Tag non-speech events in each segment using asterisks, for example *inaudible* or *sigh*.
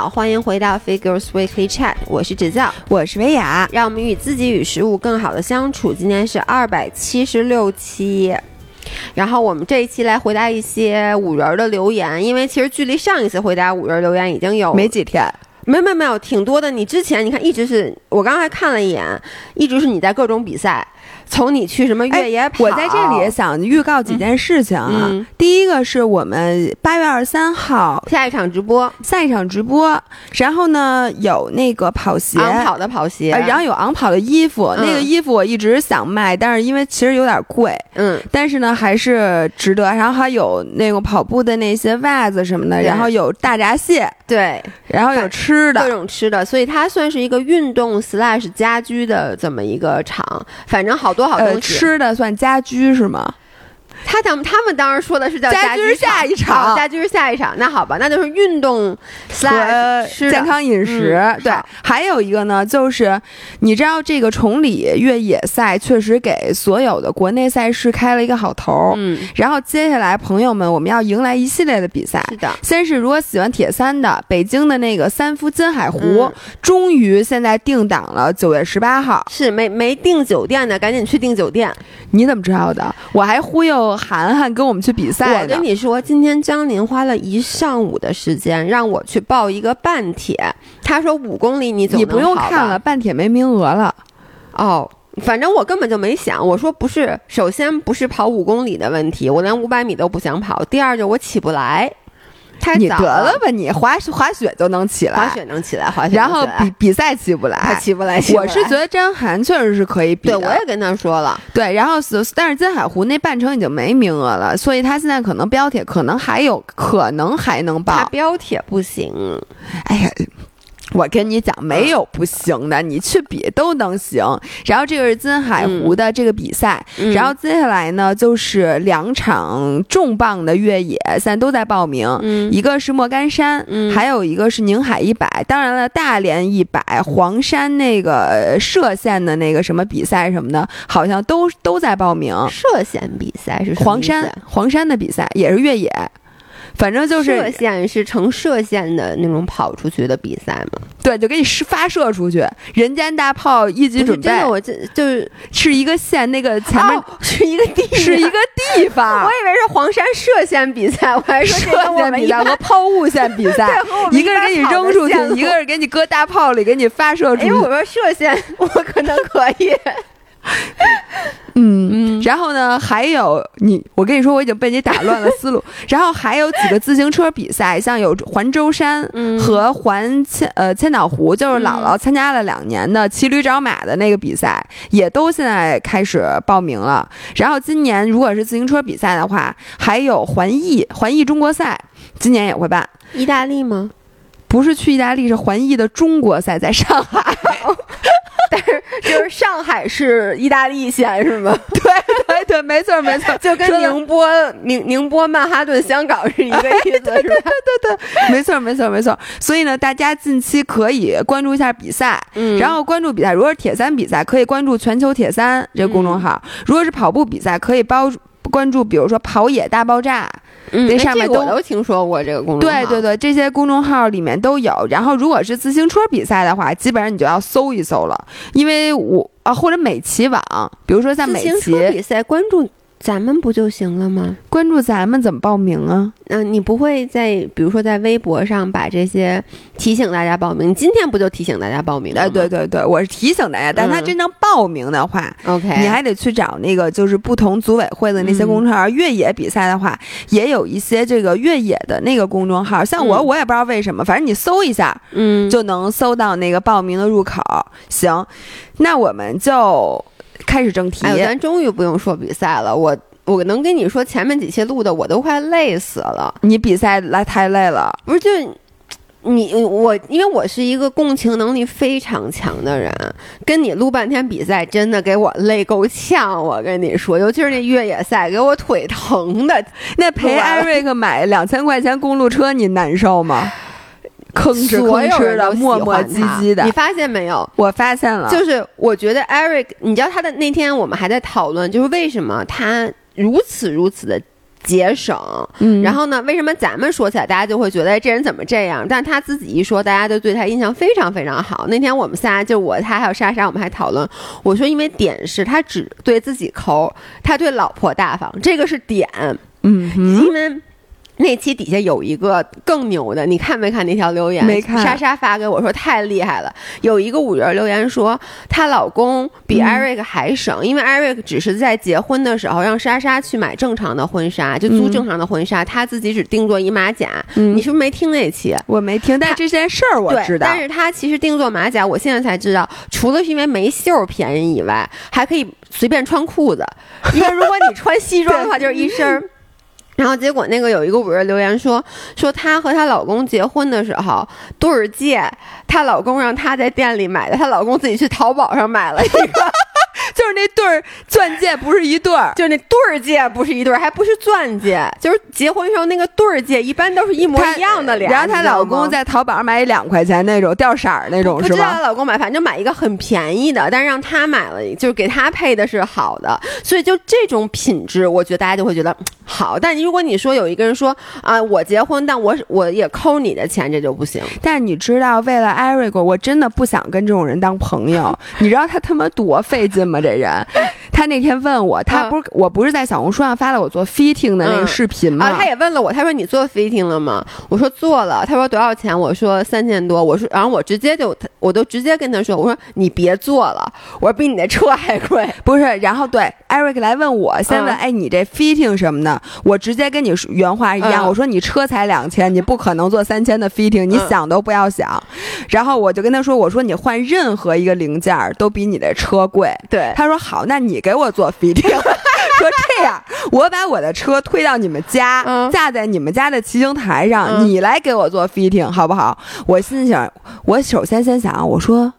好，欢迎回到 Figures Weekly Chat，我是芷教，我是维雅，让我们与自己与食物更好的相处。今天是二百七十六期，然后我们这一期来回答一些五人的留言，因为其实距离上一次回答五人留言已经有没几天，没没没有，挺多的。你之前你看一直是我刚才看了一眼，一直是你在各种比赛。从你去什么越野跑？我在这里想预告几件事情啊。第一个是我们八月二十三号下一场直播，下一场直播。然后呢，有那个跑鞋，昂跑的跑鞋，然后有昂跑的衣服。那个衣服我一直想卖，但是因为其实有点贵，嗯，但是呢还是值得。然后还有那个跑步的那些袜子什么的，然后有大闸蟹，对，然后有吃的，各种吃的，所以它算是一个运动 slash 家居的这么一个场。反正好多。呃，吃的算家居是吗？他他们他们当时说的是叫家居下一场，家居是下一场。那好吧，那就是运动和健康饮食。对，还有一个呢，就是你知道这个崇礼越野赛确实给所有的国内赛事开了一个好头。嗯，然后接下来朋友们，我们要迎来一系列的比赛。是的，先是如果喜欢铁三的，北京的那个三夫金海湖，终于现在定档了，九月十八号。是没没订酒店的，赶紧去订酒店。你怎么知道的？我还忽悠。涵涵跟我们去比赛我跟你说，今天江宁花了一上午的时间让我去报一个半铁。他说五公里你你不用看了，半铁没名额了。哦，反正我根本就没想。我说不是，首先不是跑五公里的问题，我连五百米都不想跑。第二就我起不来。你得了吧，你滑滑雪都能起来，滑雪能起来，滑雪然后比比赛起不来，起不来。我是觉得张涵确实是可以比，对我也跟他说了，对。然后但是金海湖那半程已经没名额了，所以他现在可能标铁可能还有可能还能报，他标铁不行。哎呀。我跟你讲，没有不行的，你去比都能行。然后这个是金海湖的这个比赛，然后接下来呢就是两场重磅的越野，现在都在报名。一个是莫干山，还有一个是宁海一百。当然了，大连一百、黄山那个涉县的那个什么比赛什么的，好像都都在报名。涉县比赛是黄山，黄山的比赛也是越野。反正就是射线是呈射线的那种跑出去的比赛嘛？对，就给你发射出去，人间大炮一级准备。真的，我这就是是一个线，那个前面是一个地，是一个地方。我以为是黄山射线比赛，我还说射线比赛和抛物线比赛，一个是给你扔出去，一个是给你搁大炮里给你发射出去。哎，我说射线，我可能可以。*laughs* 嗯 *laughs* 嗯，然后呢，还有你，我跟你说，我已经被你打乱了思路。*laughs* 然后还有几个自行车比赛，像有环舟山和环千呃千岛湖，就是姥姥参加了两年的骑驴找马的那个比赛，也都现在开始报名了。然后今年如果是自行车比赛的话，还有环意环意中国赛，今年也会办。意大利吗？不是去意大利，是环意的中国赛在上海。*laughs* 但是就是上海是意大利线是吗？*laughs* 对对对，没错没错，*laughs* 就跟宁波宁宁波曼哈顿香港是一个意思，是吧？对对对，没错没错没错。所以呢，大家近期可以关注一下比赛，嗯，然后关注比赛。如果是铁三比赛，可以关注全球铁三这个公众号；如果是跑步比赛，可以包关注，比如说跑野大爆炸。那上面都都听说过这个公众号，对对对，这些公众号里面都有。然后，如果是自行车比赛的话，基本上你就要搜一搜了，因为我啊，或者美骑网，比如说像美骑比赛，关注。咱们不就行了吗？关注咱们怎么报名啊？嗯，你不会在比如说在微博上把这些提醒大家报名？今天不就提醒大家报名吗？哎，对对对，我是提醒大家，但他真正报名的话，OK，你还得去找那个就是不同组委会的那些公众号。越野比赛的话，也有一些这个越野的那个公众号。像我，我也不知道为什么，反正你搜一下，嗯，就能搜到那个报名的入口。行，那我们就。开始正题，哎，咱终于不用说比赛了。我我能跟你说，前面几期录的我都快累死了。你比赛来太累了，不是？就你我，因为我是一个共情能力非常强的人，跟你录半天比赛，真的给我累够呛。我跟你说，尤其是那越野赛，给我腿疼的。那陪艾瑞克买两千块钱公路车，你难受吗？吭哧吭哧的，磨磨唧唧的，你发现没有？我发现了，就是我觉得 Eric，你知道他的那天我们还在讨论，就是为什么他如此如此的节省。嗯然后呢，为什么咱们说起来大家就会觉得哎这人怎么这样？但他自己一说，大家都对他印象非常非常好。那天我们仨就我他还有莎莎，我们还讨论，我说因为点是他只对自己抠，他对老婆大方，这个是点。嗯，因为那期底下有一个更牛的，你看没看那条留言？没看莎莎发给我说太厉害了。有一个五人留言说，她老公比嗯 Eric 还省，因为 Eric 只是在结婚的时候让莎莎去买正常的婚纱，就租嗯正常的婚纱，他自己只定做一马甲。嗯你是不是没听那期？我没听，但这件事儿我，知道。但是他其实定做马甲，我现在才知道，除了是因为没袖儿便宜以外，还可以随便穿裤子，因为如果你穿西装的话，*laughs* 就是一身儿。然后结果那个有一个五月留言说，说她和她老公结婚的时候对儿戒，她老公让她在店里买的，她老公自己去淘宝上买了一个，就是那对儿钻戒不是一对儿，就是那对儿戒不是一对儿，还不是钻戒，就是结婚时候那个对儿戒一般都是一模一样的俩。然后她老公在淘宝上买一两块钱那种掉色儿那种是不知道她？老公买，反正就买一个很便宜的，但是让她买了，就是给她配的是好的，所以就这种品质，我觉得大家就会觉得嗯好。但如果你说有一个人说啊，我结婚，但我我也抠你的钱，这就不行。但是你知道，为了 Eric，我真的不想跟这种人当朋友。你知道他他妈多费劲吗？这人，他那天问我，他不是、我不是在小红书上发了我做 fitting 的那个嗯视频吗？啊，他也问了我，他说你做 fitting 了吗？我说做了。他说多少钱？我说三千多。我说，然后我直接就，我都直接跟他说，我说你别做了，我说比你那车还贵。不是，然后对 Eric 来问我，先问，嗯哎，你这 fitting 什么的，我直接跟你原话一样，嗯我说你车才两千，你不可能做三千的 fitting，你嗯想都不要想。然后我就跟他说，我说你换任何一个零件都比你的车贵。对，他说好，那你给我做 fitting。*laughs* 说这样，我把我的车推到你们家，嗯架在你们家的骑行台上，嗯你来给我做 fitting，好不好？我心想，我首先先想，我说。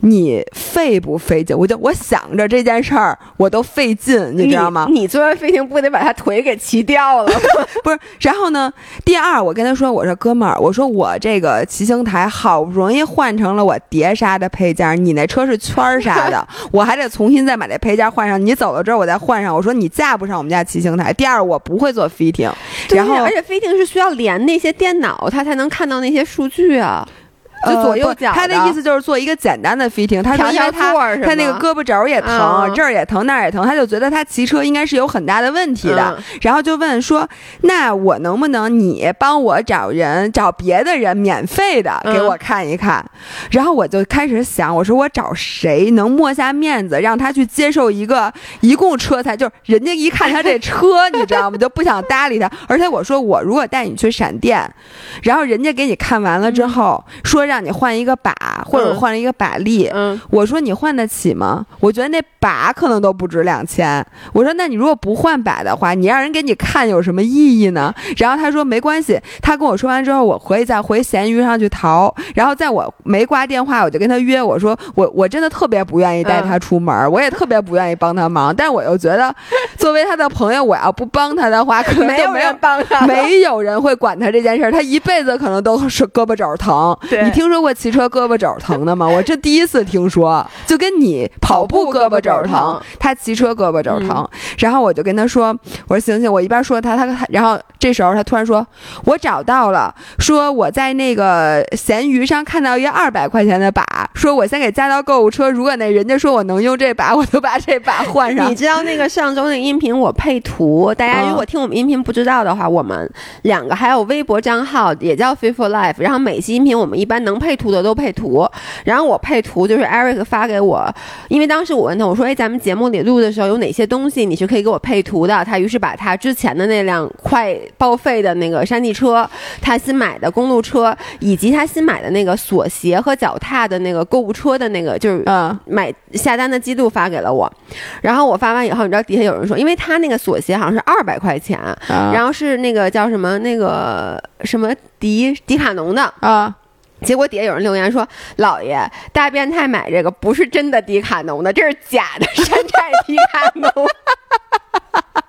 你费不费劲？我就我想着这件事儿，我都费劲，你知道吗？你做完 fitting 不得把他腿给骑掉了？*laughs* 不是，然后呢？第二，我跟他说，我说哥们儿，我说我这个骑行台好不容易换成了我碟刹的配件儿，你那车是圈儿刹的，*laughs* 我还得重新再把这配件儿换上。你走了之后我再换上。我说你架不上我们家骑行台。第二，我不会做 fitting，然后而且 fitting 是需要连那些电脑，它才能看到那些数据啊。就左右脚他的意思就是做一个简单的 fitting。他说，他他那个胳膊肘儿也疼，嗯这儿也疼，那儿也疼，他就觉得他骑车应该是有很大的问题的。嗯然后就问说：“那我能不能你帮我找人，找别的人免费的嗯给我看一看？”然后我就开始想，我说我找谁能抹下面子，让他去接受一个一共车才就是人家一看他这车，*laughs* 你知道吗？就不想搭理他。而且我说我如果带你去闪电，然后人家给你看完了之后，说让你换一个把或者嗯换了一个把力，嗯，我说你换得起吗？我觉得那把可能都不值两千。我说那你如果不换把的话，你让人给你看有什么意义呢？然后他说没关系。他跟我说完之后，我可以再回闲鱼上去淘。然后在我没挂电话，我就跟他约，我说我我真的特别不愿意带他出门，*laughs* 我也特别不愿意帮他忙，但是我又觉得作为他的朋友，我要不帮他的话，可能就没有人帮他。没有人会管他这件事儿，他一辈子可能都是胳膊肘疼。对你听说过骑车胳膊肘疼的吗？*laughs* 我这第一次听说，就跟你跑步胳膊肘疼他骑车胳膊肘疼。然后我就跟他说，我说行行，我一边说他，他他，然后这时候他突然说，我找到了，说我在那个闲鱼上看到一个二百块钱的把，说我先给加到购物车，如果那人家说我能用这把，我就把这把换上你。知道那个上周那个音频我配图，大家嗯如果听我们音频不知道的话，我们两个还有微博账号也叫 Fit for Life，然后每期音频我们一般能配图的都配图，然后我配图就是 Eric 发给我，因为当时我问他我说，哎，咱们节目里录的时候有哪些东西你是可以给我配图的？他于是把他之前的那辆快报废的那个山地车，他新买的公路车，以及他新买的那个锁鞋和脚踏的那个购物车的那个就是呃买下单的记录发给了我，然后我发完以后，你知道底下有人说，因为他那个锁鞋好像是二百块钱，啊。然后是那个叫什么那个什么迪迪卡侬的，啊，结果底下有人留言说，老爷大变态买这个不是真的迪卡侬的，这是假的山寨迪卡侬。哈，哈哈哈哈哈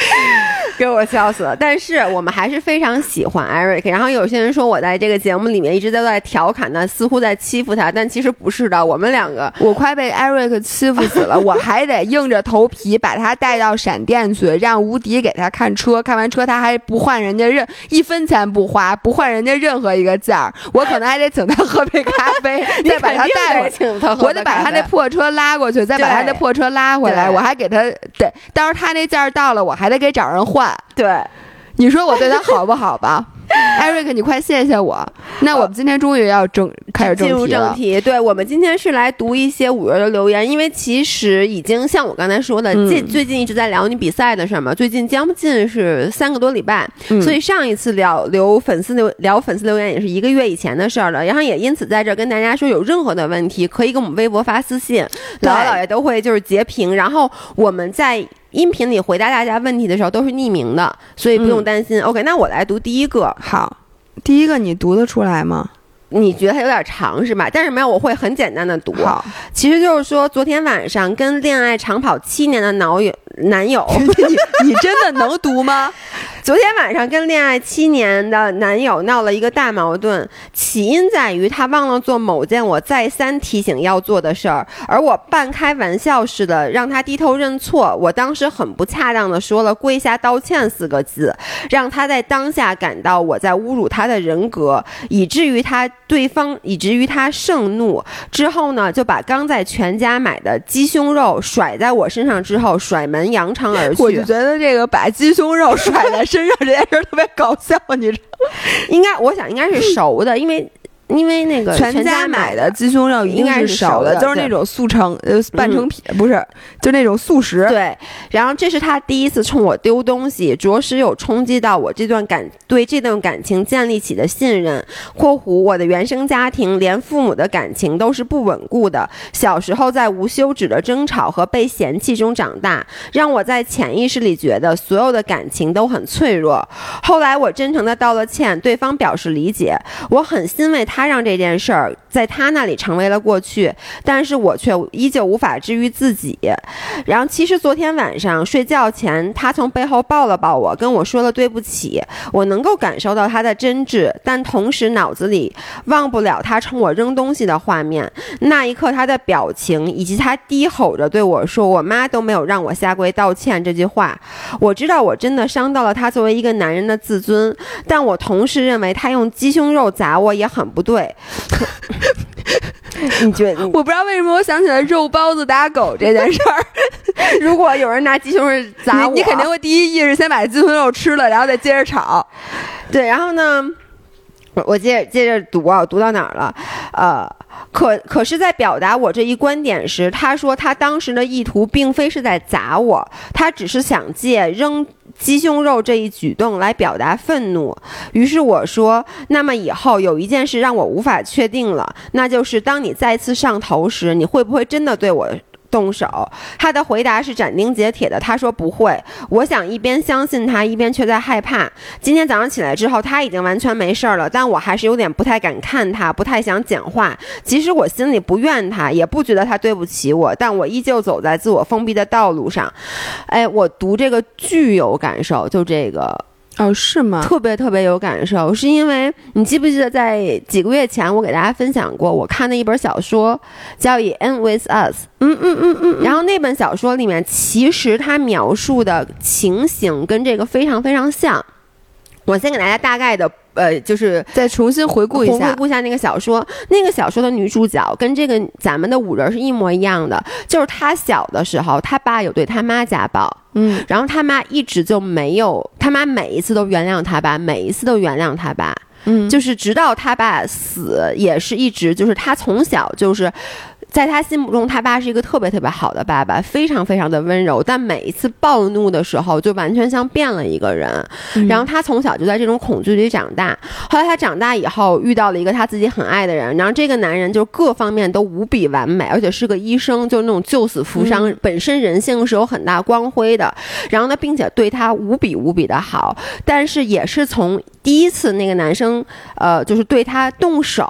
*laughs* 给我笑死了。但是我们还是非常喜欢 Eric。然后有些人说我在这个节目里面一直都在调侃他，似乎在欺负他，但其实不是的。我们两个，我快被 Eric 欺负死了，我还得硬着头皮把他带到闪电去，让无敌给他看车。看完车他还不换人家任一分钱不花，不换人家任何一个件儿。我可能还得请他喝杯咖啡，*laughs* 再把他带回去。我得把他那破车拉过去，再把他那破车拉回来。我还给他对，到时候他那件到了，我还得给找人换。对，你说我对他好不好吧？*laughs* Eric，你快谢谢我。那我们今天终于要正开始进入正题。对，我们今天是来读一些五月的留言，因为其实已经像我刚才说的，最最近一直在聊你比赛的事嘛。最近将近是三个多礼拜，所以上一次聊留粉丝留聊粉丝留言也是一个月以前的事儿了。然后也因此在这跟大家说，有任何的问题可以给我们微博发私信，姥姥姥爷都会就是截屏，然后我们在。音频里回答大家问题的时候都是匿名的，所以不用担心。OK，那我来读第一个。好，第一个你读得出来吗？你觉得它有点长是吧？但是没有，我会很简单的读。其实就是说，昨天晚上跟恋爱长跑七年的男友男友，*laughs* 你你真的能读吗？*laughs* 昨天晚上跟恋爱七年的男友闹了一个大矛盾，起因在于他忘了做某件我再三提醒要做的事儿，而我半开玩笑似的让他低头认错。我当时很不恰当的说了“跪下道歉”四个字，让他在当下感到我在侮辱他的人格，以至于他对方以至于他盛怒。之后呢，就把刚在全家买的鸡胸肉甩在我身上，之后甩门扬长而去。我就觉得这个把鸡胸肉甩在。身上这件事特别搞笑，你知道？*laughs* 应该，我想应该是熟的，因为。因为那个全家买的鸡胸肉应该是熟的，就是那种速成呃半成品，不是，就那种速食。对，然后这是他第一次冲我丢东西，着实有冲击到我这段感对这段感情建立起的信任。（括弧我的原生家庭连父母的感情都是不稳固的，小时候在无休止的争吵和被嫌弃中长大，让我在潜意识里觉得所有的感情都很脆弱。后来我真诚的道了歉，对方表示理解，我很欣慰他。他让这件事儿在他那里成为了过去，但是我却依旧无法治愈自己。然后，其实昨天晚上睡觉前，他从背后抱了抱我，跟我说了对不起。我能够感受到他的真挚，但同时脑子里忘不了他冲我扔东西的画面。那一刻，他的表情以及他低吼着对我说：“我妈都没有让我下跪道歉。”这句话，我知道我真的伤到了他作为一个男人的自尊，但我同时认为他用鸡胸肉砸我也很不。*laughs* *laughs* 你觉得？我不知道为什么我想起了肉包子打狗这件事儿。*laughs* 如果有人拿鸡胸肉砸我，你肯定会第一意识先把鸡胸肉吃了，然后再接着炒。对，然后呢，我接着接着读啊，读到哪儿了？呃。可可是，在表达我这一观点时，他说他当时的意图并非是在砸我，他只是想借扔鸡胸肉这一举动来表达愤怒。于是我说：“那么以后有一件事让我无法确定了，那就是当你再次上头时，你会不会真的对我？”动手，他的回答是斩钉截铁的。他说不会。我想一边相信他，一边却在害怕。今天早上起来之后，他已经完全没事儿了，但我还是有点不太敢看他，不太想讲话。即使我心里不怨他，也不觉得他对不起我，但我依旧走在自我封闭的道路上。哎，我读这个巨有感受，就这个。哦，是吗？特别特别有感受，是因为你记不记得在几个月前我给大家分享过我看的一本小说，叫《End with Us》。嗯嗯嗯嗯。然后那本小说里面，其实它描述的情形跟这个非常非常像。我先给大家大概的。呃，就是再重新回顾一下，回顾一下那个小说。那个小说的女主角跟这个咱们的五人是一模一样的，就是她小的时候，她爸有对她妈家暴，嗯，然后她妈一直就没有，她妈每一次都原谅她爸，每一次都原谅她爸，嗯，就是直到她爸死，也是一直就是她从小就是。在他心目中，他爸是一个特别特别好的爸爸，非常非常的温柔。但每一次暴怒的时候，就完全像变了一个人。然后他从小就在这种恐惧里长大。后来他长大以后，遇到了一个他自己很爱的人。然后这个男人就各方面都无比完美，而且是个医生，就那种救死扶伤，本身人性是有很大光辉的。然后呢，并且对他无比无比的好。但是也是从第一次那个男生，呃，就是对他动手，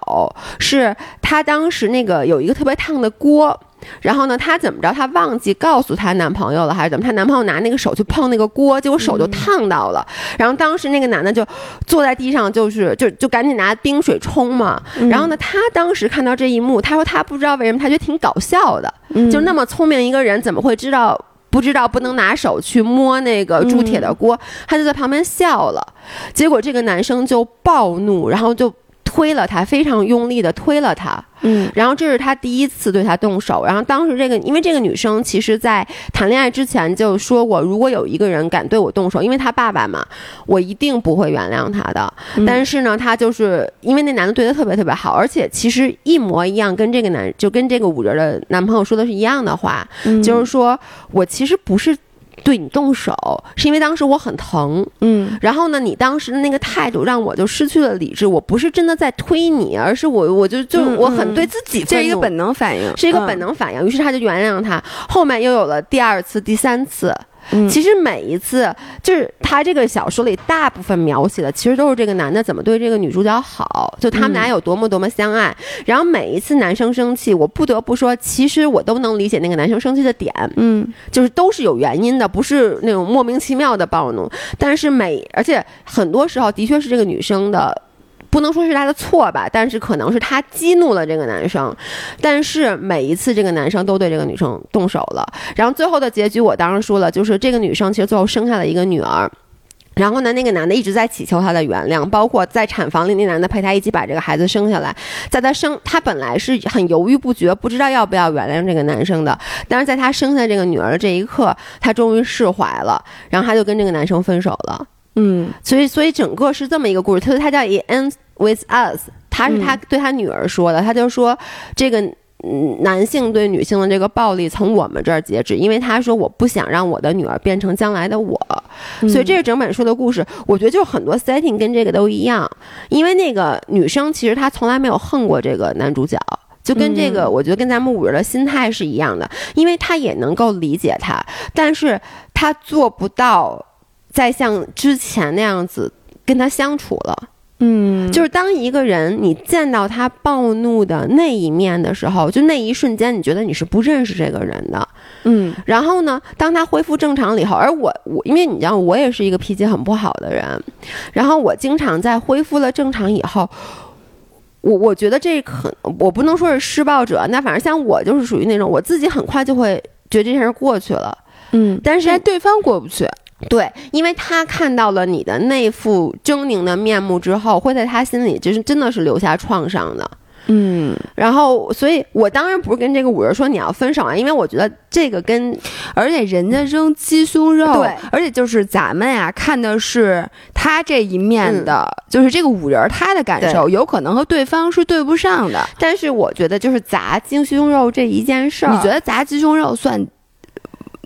是他当时那个有一个特别烫的锅，然后呢，她怎么着？她忘记告诉她男朋友了，还是怎么？她男朋友拿那个手去碰那个锅，结果手就烫到了。然后当时那个男的就坐在地上，就是就就赶紧拿冰水冲嘛。然后呢，她当时看到这一幕，她说她不知道为什么，她觉得挺搞笑的。就那么聪明一个人，怎么会知道？不知道不能拿手去摸那个铸铁的锅，他就在旁边笑了。结果这个男生就暴怒，然后就推了他，非常用力的推了他。嗯，然后这是他第一次对他动手。然后当时这个，因为这个女生其实在谈恋爱之前就说过，如果有一个人敢对我动手，因为他爸爸嘛，我一定不会原谅他的。但是呢，他就是因为那男的对他特别特别好，而且其实一模一样，跟这个男就跟这个五折的男朋友说的是一样的话，就是说我其实不是。对你动手，是因为当时我很疼，嗯，然后呢，你当时的那个态度让我就失去了理智。我不是真的在推你，而是我，我就就我很对自己，这是一个本能反应，是一个本能反应。于是他就原谅他，后面又有了第二次、第三次。其实每一次，就是他这个小说里大部分描写的，其实都是这个男的怎么对这个女主角好，就他们俩有多么多么相爱。然后每一次男生生气，我不得不说，其实我都能理解那个男生生气的点，嗯，就是都是有原因的，不是那种莫名其妙的暴怒。但是每而且很多时候的确是这个女生的。不能说是他的错吧，但是可能是他激怒了这个男生，但是每一次这个男生都对这个女生动手了，然后最后的结局我当时说了，就是这个女生其实最后生下了一个女儿，然后呢，那个男的一直在祈求她的原谅，包括在产房里那男的陪她一起把这个孩子生下来，在她生她本来是很犹豫不决，不知道要不要原谅这个男生的，但是在她生下这个女儿这一刻，她终于释怀了，然后她就跟这个男生分手了。嗯，所以所以整个是这么一个故事，他他叫 It ends with us，他是他对他女儿说的，他就说这个男性对女性的这个暴力从我们这儿截止，因为他说我不想让我的女儿变成将来的我，所以这是整本书的故事。我觉得就很多 setting 跟这个都一样，因为那个女生其实她从来没有恨过这个男主角，就跟这个我觉得跟咱们五人的心态是一样的，因为她也能够理解他，但是她做不到。再像之前那样子跟他相处了，嗯，就是当一个人你见到他暴怒的那一面的时候，就那一瞬间，你觉得你是不认识这个人的，嗯。然后呢，当他恢复正常了以后，而我我因为你知道，我也是一个脾气很不好的人，然后我经常在恢复了正常以后，我我觉得这可我不能说是施暴者，那反正像我就是属于那种我自己很快就会觉得这件事过去了，嗯，但是对方过不去。对，因为他看到了你的那副狰狞的面目之后，会在他心里就是真的是留下创伤的。嗯，然后，所以我当然不是跟这个五人说你要分手啊，因为我觉得这个跟，而且人家扔鸡胸肉，对，而且就是咱们呀看的是他这一面的，就是这个五人他的感受，有可能和对方是对不上的。但是我觉得就是砸鸡胸肉这一件事儿，你觉得砸鸡胸肉算？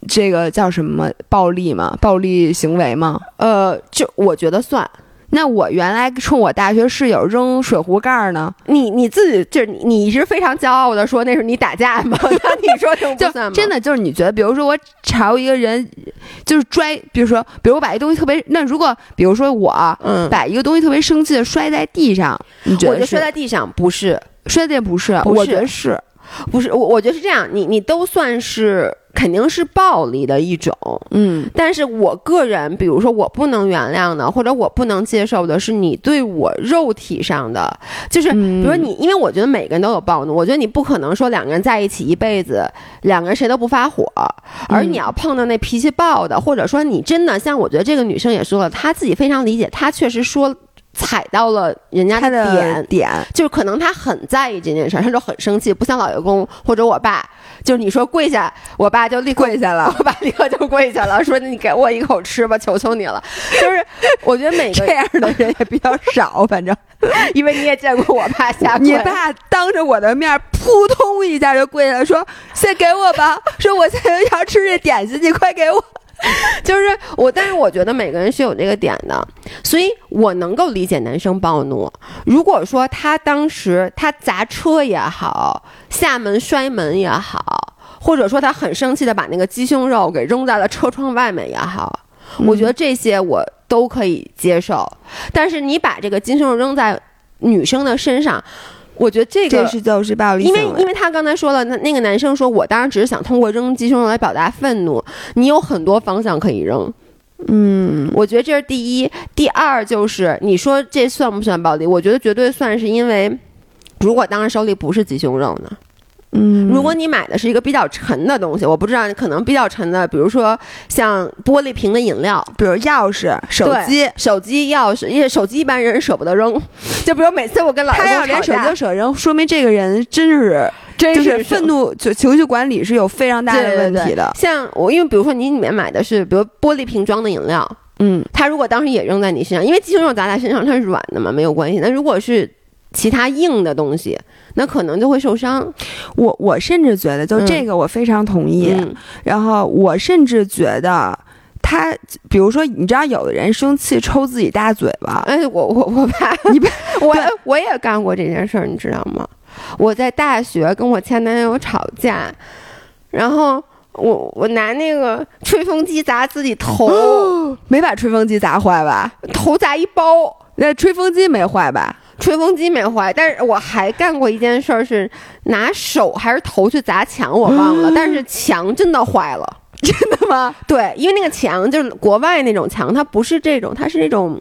这个叫什么暴力吗？暴力行为吗？呃，就我觉得算。那我原来冲我大学室友扔水壶盖呢？你你自己就是你，你是非常骄傲的说那是你打架吗？*laughs* 那你说就不算吗？真的就是你觉得，比如说我朝一个人就是摔，比如说，比如我把一东西特别，那如果比如说我嗯把一个东西特别生气的摔在地上，你觉得摔在地上不是摔在地不是？我觉得是。不是我，我觉得是这样，你你都算是肯定是暴力的一种，嗯，但是我个人，比如说我不能原谅的，或者我不能接受的是你对我肉体上的，就是比如说你，因为我觉得每个人都有暴怒，我觉得你不可能说两个人在一起一辈子，两个人谁都不发火，而你要碰到那脾气暴的，或者说你真的像我觉得这个女生也说了，她自己非常理解，她确实说。踩到了人家的点点，就是可能他很在意这件事儿，他就很生气，不像老爷公或者我爸，就是你说跪下，我爸就立跪下了，*laughs* 我爸立刻就跪下了，说你给我一口吃吧，求求你了。就是 *laughs* 我觉得每个这样的人也比较少，反正因为你也见过我爸下跪，你爸当着我的面扑通一下就跪下了，说先给我吧，*laughs* 说我现在要吃这点心，你快给我。就是我，但是我觉得每个人是有这个点的，所以我能够理解男生暴怒。如果说他当时他砸车也好，下门摔门也好，或者说他很生气的把那个鸡胸肉给扔在了车窗外面也好，我觉得这些我都可以接受。但是你把这个鸡胸肉扔在女生的身上。我觉得这个这是就是暴力因行为。为因为他刚才说了，那那个男生说，我当时只是想通过扔鸡胸肉来表达愤怒。你有很多方向可以扔，嗯，我觉得这是第一。第二就是你说这算不算暴力？我觉得绝对算，是因为如果当时手里不是鸡胸肉呢？嗯，如果你买的是一个比较沉的东西，我不知道，可能比较沉的，比如说像玻璃瓶的饮料。比如钥匙、手机，手机、钥匙，因为手机一般人舍不得扔，就比如每次我跟老他要连手机都，舍扔，说明这个人真是真就是愤怒，就情绪管理是有非常大的对对对问题的。像我，因为比如说你里面买的是比如玻璃瓶装的饮料，嗯，他如果当时也扔在你身上，因为鸡胸肉砸在身上它是软的嘛，没有关系。那如果是其他硬的东西，那可能就会受伤。我我甚至觉得，就嗯这个我非常同意。嗯然后我甚至觉得。他比如说，你知道有的人生气抽自己大嘴巴，哎，我我我爸，*laughs* 你爸 *laughs* 我我也干过这件事儿，你知道吗？我在大学跟我前男友吵架，然后我我拿那个吹风机砸自己头，*gasps* 没把吹风机砸坏吧？头砸一包。那吹风机没坏吧？吹风机没坏，但是我还干过一件事儿，是拿手还是头去砸墙，我忘了，但是墙真的坏了。真的吗？对，因为那个墙就是国外那种墙，它不是这种，它是那种，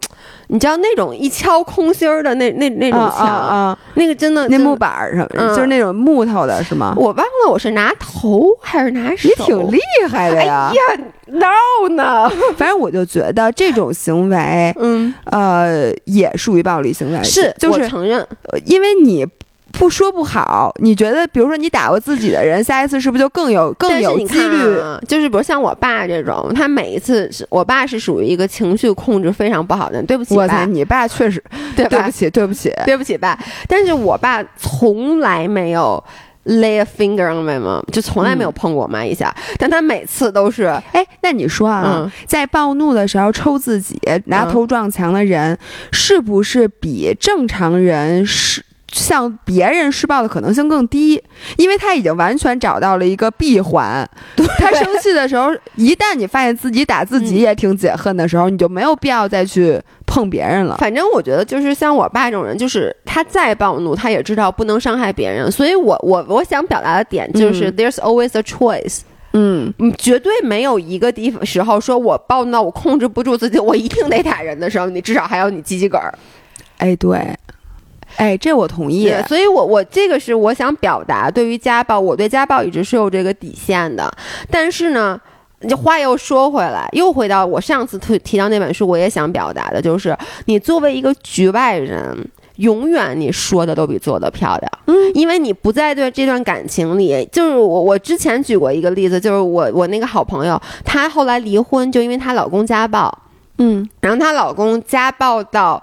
你知道那种一敲空心儿的那那那种啊墙，啊啊！那个真的那木板儿什么，嗯就是那种木头的是吗？我忘了我是拿头还是拿手，你挺厉害的哎呀！呀，闹呢，*laughs* 反正我就觉得这种行为，嗯，呃，也属于暴力行为，是，就是我承认，呃因为你不说不好，你觉得，比如说你打过自己的人，下一次是不是就更有更有几率？啊，就是比如像我爸这种，他每一次是我爸是属于一个情绪控制非常不好的人，对不起我操，爸，你爸确实 *laughs* 对对不？起，对不起，对不起爸，但是我爸从来没有 lay a finger on my mom，就从来没有碰过我妈一下，但他每次都是，哎，那你说啊，嗯。在暴怒的时候抽自己、拿头撞墙的人，是不是比正常人施向别人施暴的可能性更低？因为他已经完全找到了一个闭环。他生气的时候，一旦你发现自己打自己嗯也挺解恨的时候，你就没有必要再去碰别人了。反正我觉得就是像我爸这种人，就是他再暴怒，他也知道不能伤害别人，所以我我我想表达的点就是、嗯 there's always a choice。嗯，嗯，绝对没有一个地方时候说我暴怒到我控制不住自己，我一定得打人的时候，你至少还有你鸡鸡梗儿。哎，对，哎，这我同意。所以我我这个是我想表达，对于家暴，我对家暴一直是有这个底线的。但是呢，这话又说回来，又回到我上次提提到那本书，我也想表达的就是，你作为一个局外人。永远你说的都比做的漂亮，嗯，因为你不在对这段感情里。就是我，我之前举过一个例子，就是我我那个好朋友，她后来离婚，就因为她老公家暴，嗯然后她老公家暴到，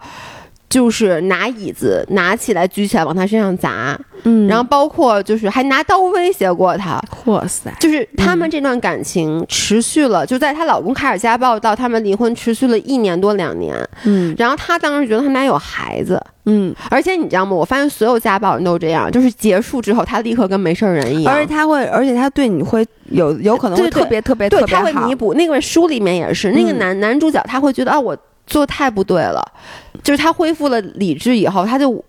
就是拿椅子拿起来举起来往他身上砸，嗯。然后包括就是还拿刀威胁过他，哇塞，就是他们这段感情持续了，就在她老公开始家暴到他们离婚持续了一年多两年，嗯。然后她当时觉得他们俩有孩子，嗯，而且你知道吗？我发现所有家暴人都这样，就是结束之后他立刻跟没事人一样，而且他会，而且他对你会有有可能会特别特别对特别好。他会弥。补。那个书里面也是，那个嗯。男、男主角他会觉得啊，我做太不对了，就是他恢复了理智以后，他就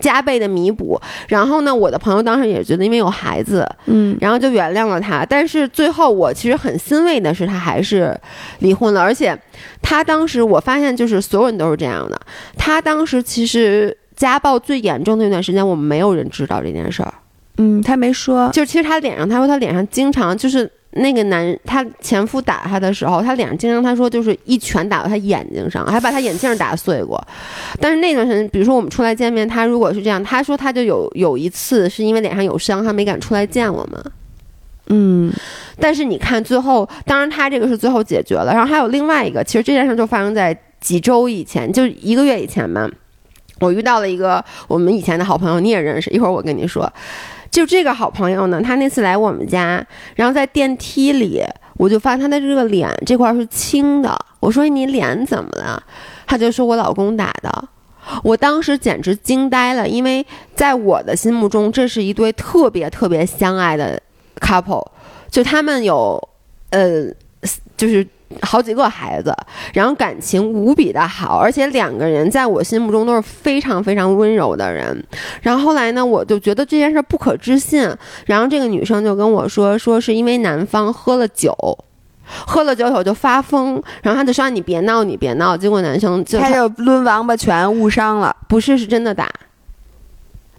加倍的弥补。然后呢，我的朋友当时也觉得，因为有孩子，嗯然后就原谅了他。但是最后我其实很欣慰的是，他还是离婚了。而且他当时我发现，就是所有人都是这样的。他当时其实家暴最严重的那段时间，我们没有人知道这件事儿。嗯，他没说。就是其实他脸上，他说他脸上经常就是那个男他前夫打他的时候，他脸上经常他说就是一拳打到他眼睛上，还把他眼镜打碎过。但是那段时间，比如说我们出来见面，他如果是这样，他说他就有有一次是因为脸上有伤，他没敢出来见我们。嗯但是你看最后，当然他这个是最后解决了，然后还有另外一个，其实这件事就发生在几周以前，就一个月以前嘛。我遇到了一个我们以前的好朋友，你也认识，一会儿我跟你说。就这个好朋友呢，他那次来我们家，然后在电梯里，我就发现他的这个脸这块是青的。我说你脸怎么了？他就说我老公打的。我当时简直惊呆了，因为在我的心目中，这是一对特别特别相爱的 couple，就他们有呃就是好几个孩子，然后感情无比的好，而且两个人在我心目中都是非常非常温柔的人。然后后来呢，我就觉得这件事不可置信。然后这个女生就跟我说，说是因为男方喝了酒。喝了酒以后就发疯，然后他就说你别闹，你别闹。结果男生就他就抡王八拳误伤了，不是是真的打，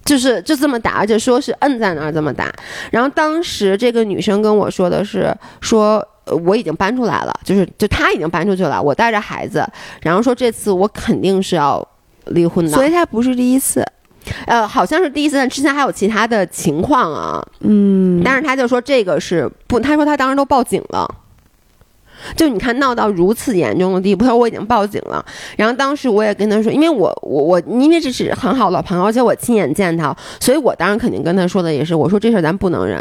就是就这么打，而且说是摁在那儿这么打。然后当时这个女生跟我说的是说我已经搬出来了，就是就他已经搬出去了，我带着孩子，然后说这次我肯定是要离婚的。所以他不是第一次，呃，好像是第一次，但之前还有其他的情况啊。嗯，但是他就说这个是不，他说他当时都报警了。就你看闹到如此严重的地步，他说我已经报警了。然后当时我也跟他说，因为我我我因为这是很好的朋友，而且我亲眼见他，所以我当然肯定跟他说的也是，我说这事儿咱不能忍。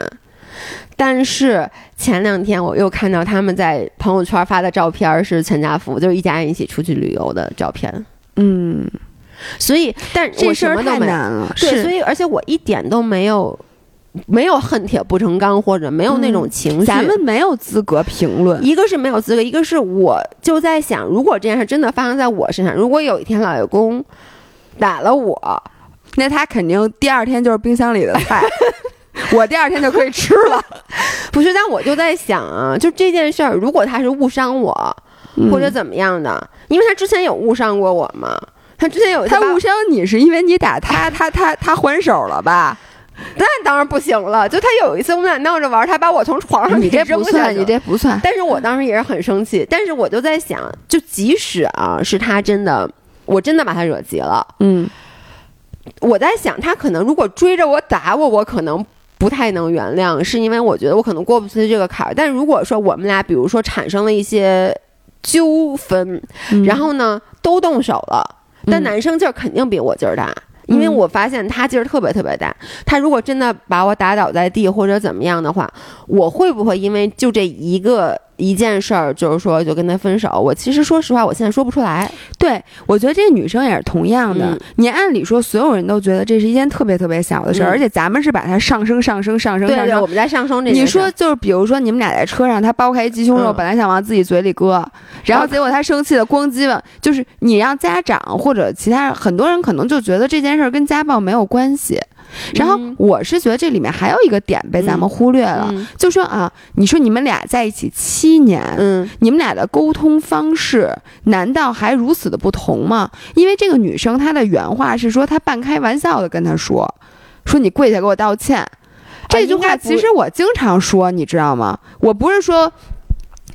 但是前两天我又看到他们在朋友圈发的照片是全家福，就是一家人一起出去旅游的照片。嗯，所以但这事儿太难了，对，所以而且我一点都没有。没有恨铁不成钢，或者没有那种情绪，咱们没有资格评论。一个是没有资格，一个是我就在想，如果这件事真的发生在我身上，如果有一天老爷公打了我，那他肯定第二天就是冰箱里的菜，*laughs* 我第二天就可以吃了。*laughs* 不是，但我就在想啊，就这件事儿，如果他是误伤我，或者怎么样的，因为他之前有误伤过我嘛，他之前有他误伤你是因为你打他，他他他还手了吧？那当然不行了。就他有一次我们俩闹着玩，他把我从床上你这不算，你这不算。但是我当时也是很生气。但是我就在想，就即使啊是他真的，我真的把他惹急了，嗯，我在想他可能如果追着我打我，我可能不太能原谅，是因为我觉得我可能过不去这个坎儿。但如果说我们俩比如说产生了一些纠纷，然后呢都动手了，但男生劲儿肯定比我劲儿大。因为我发现他劲儿特别特别大，他如果真的把我打倒在地或者怎么样的话，我会不会因为就这一个？一件事儿就是说，就跟他分手。我其实说实话，我现在说不出来。对我觉得这个女生也是同样的。你按理说，所有人都觉得这是一件特别特别小的事儿，而且咱们是把它上升、上升、上升、上升。我们在上升这。你说就是，比如说你们俩在车上，他剥开鸡胸肉，本来想往自己嘴里搁，然后结果他生气了，咣叽了。就是你让家长或者其他很多人可能就觉得这件事儿跟家暴没有关系。然后我是觉得这里面还有一个点被咱们忽略了，就说啊，你说你们俩在一起七年，嗯，你们俩的沟通方式难道还如此的不同吗？因为这个女生她的原话是说，她半开玩笑的跟他说，说你跪下给我道歉。这句话其实我经常说，你知道吗？我不是说。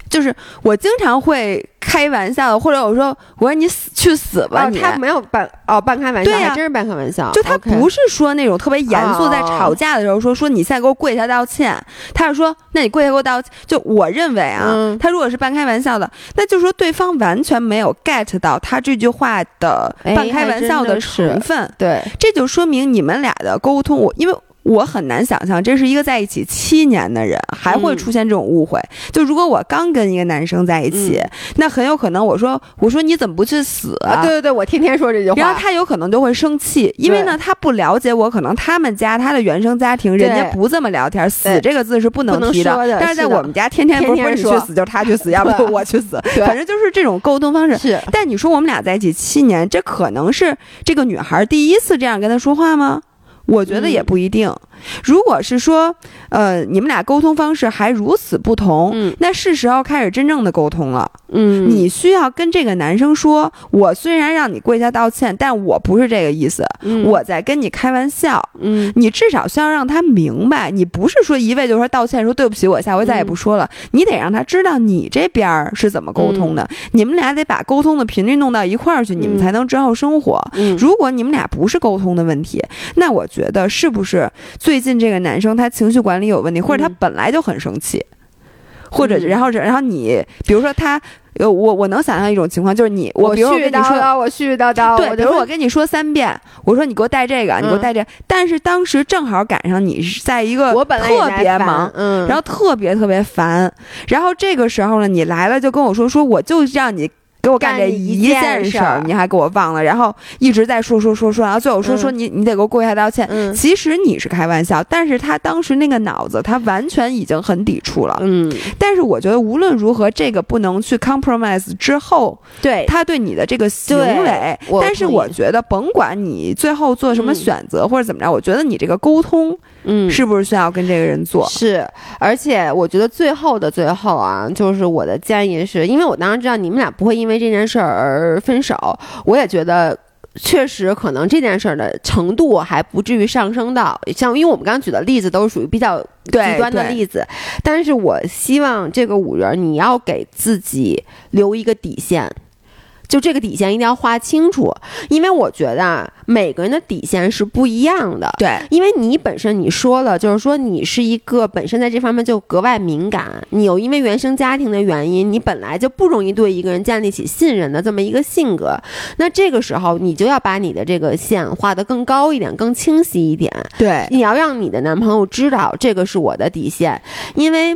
就是我经常会开玩笑的，或者我说我说你死去死吧，你他没有半哦半开玩笑，对呀，真是半开玩笑。就他不是说那种特别严肃，在吵架的时候说说你现在给我跪下道歉，他是说那你跪下给我道歉。就我认为啊，他如果是半开玩笑的，那就是说对方完全没有 get 到他这句话的半开玩笑的成分。对，这就说明你们俩的沟通，我因为。我很难想象，这是一个在一起七年的人还会出现这种误会。就如果我刚跟一个男生在一起，那很有可能我说我说你怎么不去死？对对对，我天天说这句话。然后他有可能就会生气，因为呢他不了解我，可能他们家他的原生家庭人家不这么聊天，死这个字是不能提的。但是在我们家天天不是你去死就是他去死，*laughs* 要不我去死，反正就是这种沟通方式。是。但你说我们俩在一起七年，这可能是这个女孩第一次这样跟他说话吗？我觉得也不一定。如果是说，呃，你们俩沟通方式还如此不同，嗯，那是时候开始真正的沟通了。嗯，你需要跟这个男生说，我虽然让你跪下道歉，但我不是这个意思，我在跟你开玩笑。嗯，你至少需要让他明白，你不是说一味就说道歉，说对不起，我下回再也不说了。你得让他知道你这边是怎么沟通的，你们俩得把沟通的频率弄到一块儿去，你们才能之后生活。如果你们俩不是沟通的问题，那我觉得是不是？最近这个男生他情绪管理有问题，或者他本来就很生气，或者然后然后你比如说他呃我我能想象一种情况就是你我比如你说我絮絮叨叨对，比如我跟你说三遍，我说你给我带这个，你给我带这，但是当时正好赶上你是在一个我本来特别忙，嗯，然后特别特别烦，然后这个时候呢你来了就跟我说说我就让你。给我干这一件事儿，你还给我忘了，然后一直在说说说说，然后最后说说你你得给我跪下道歉。其实你是开玩笑，但是他当时那个脑子，他完全已经很抵触了。嗯，但是我觉得无论如何，这个不能去 compromise 之后，对。他对你的这个行为。但是我觉得，甭管你最后做什么选择或者怎么着，我觉得你这个沟通，嗯，是不是需要跟这个人做？是，而且我觉得最后的最后啊，就是我的建议是，因为我当时知道你们俩不会因为。这件事儿而分手，我也觉得确实可能这件事儿的程度还不至于上升到像，因为我们刚刚举的例子都是属于比较极端的例子，但是我希望这个五人你要给自己留一个底线。就这个底线一定要划清楚，因为我觉得啊，每个人的底线是不一样的。对，因为你本身你说了，就是说你是一个本身在这方面就格外敏感，你又因为原生家庭的原因，你本来就不容易对一个人建立起信任的这么一个性格。那这个时候，你就要把你的这个线画得更高一点，更清晰一点。对，你要让你的男朋友知道这个是我的底线，因为。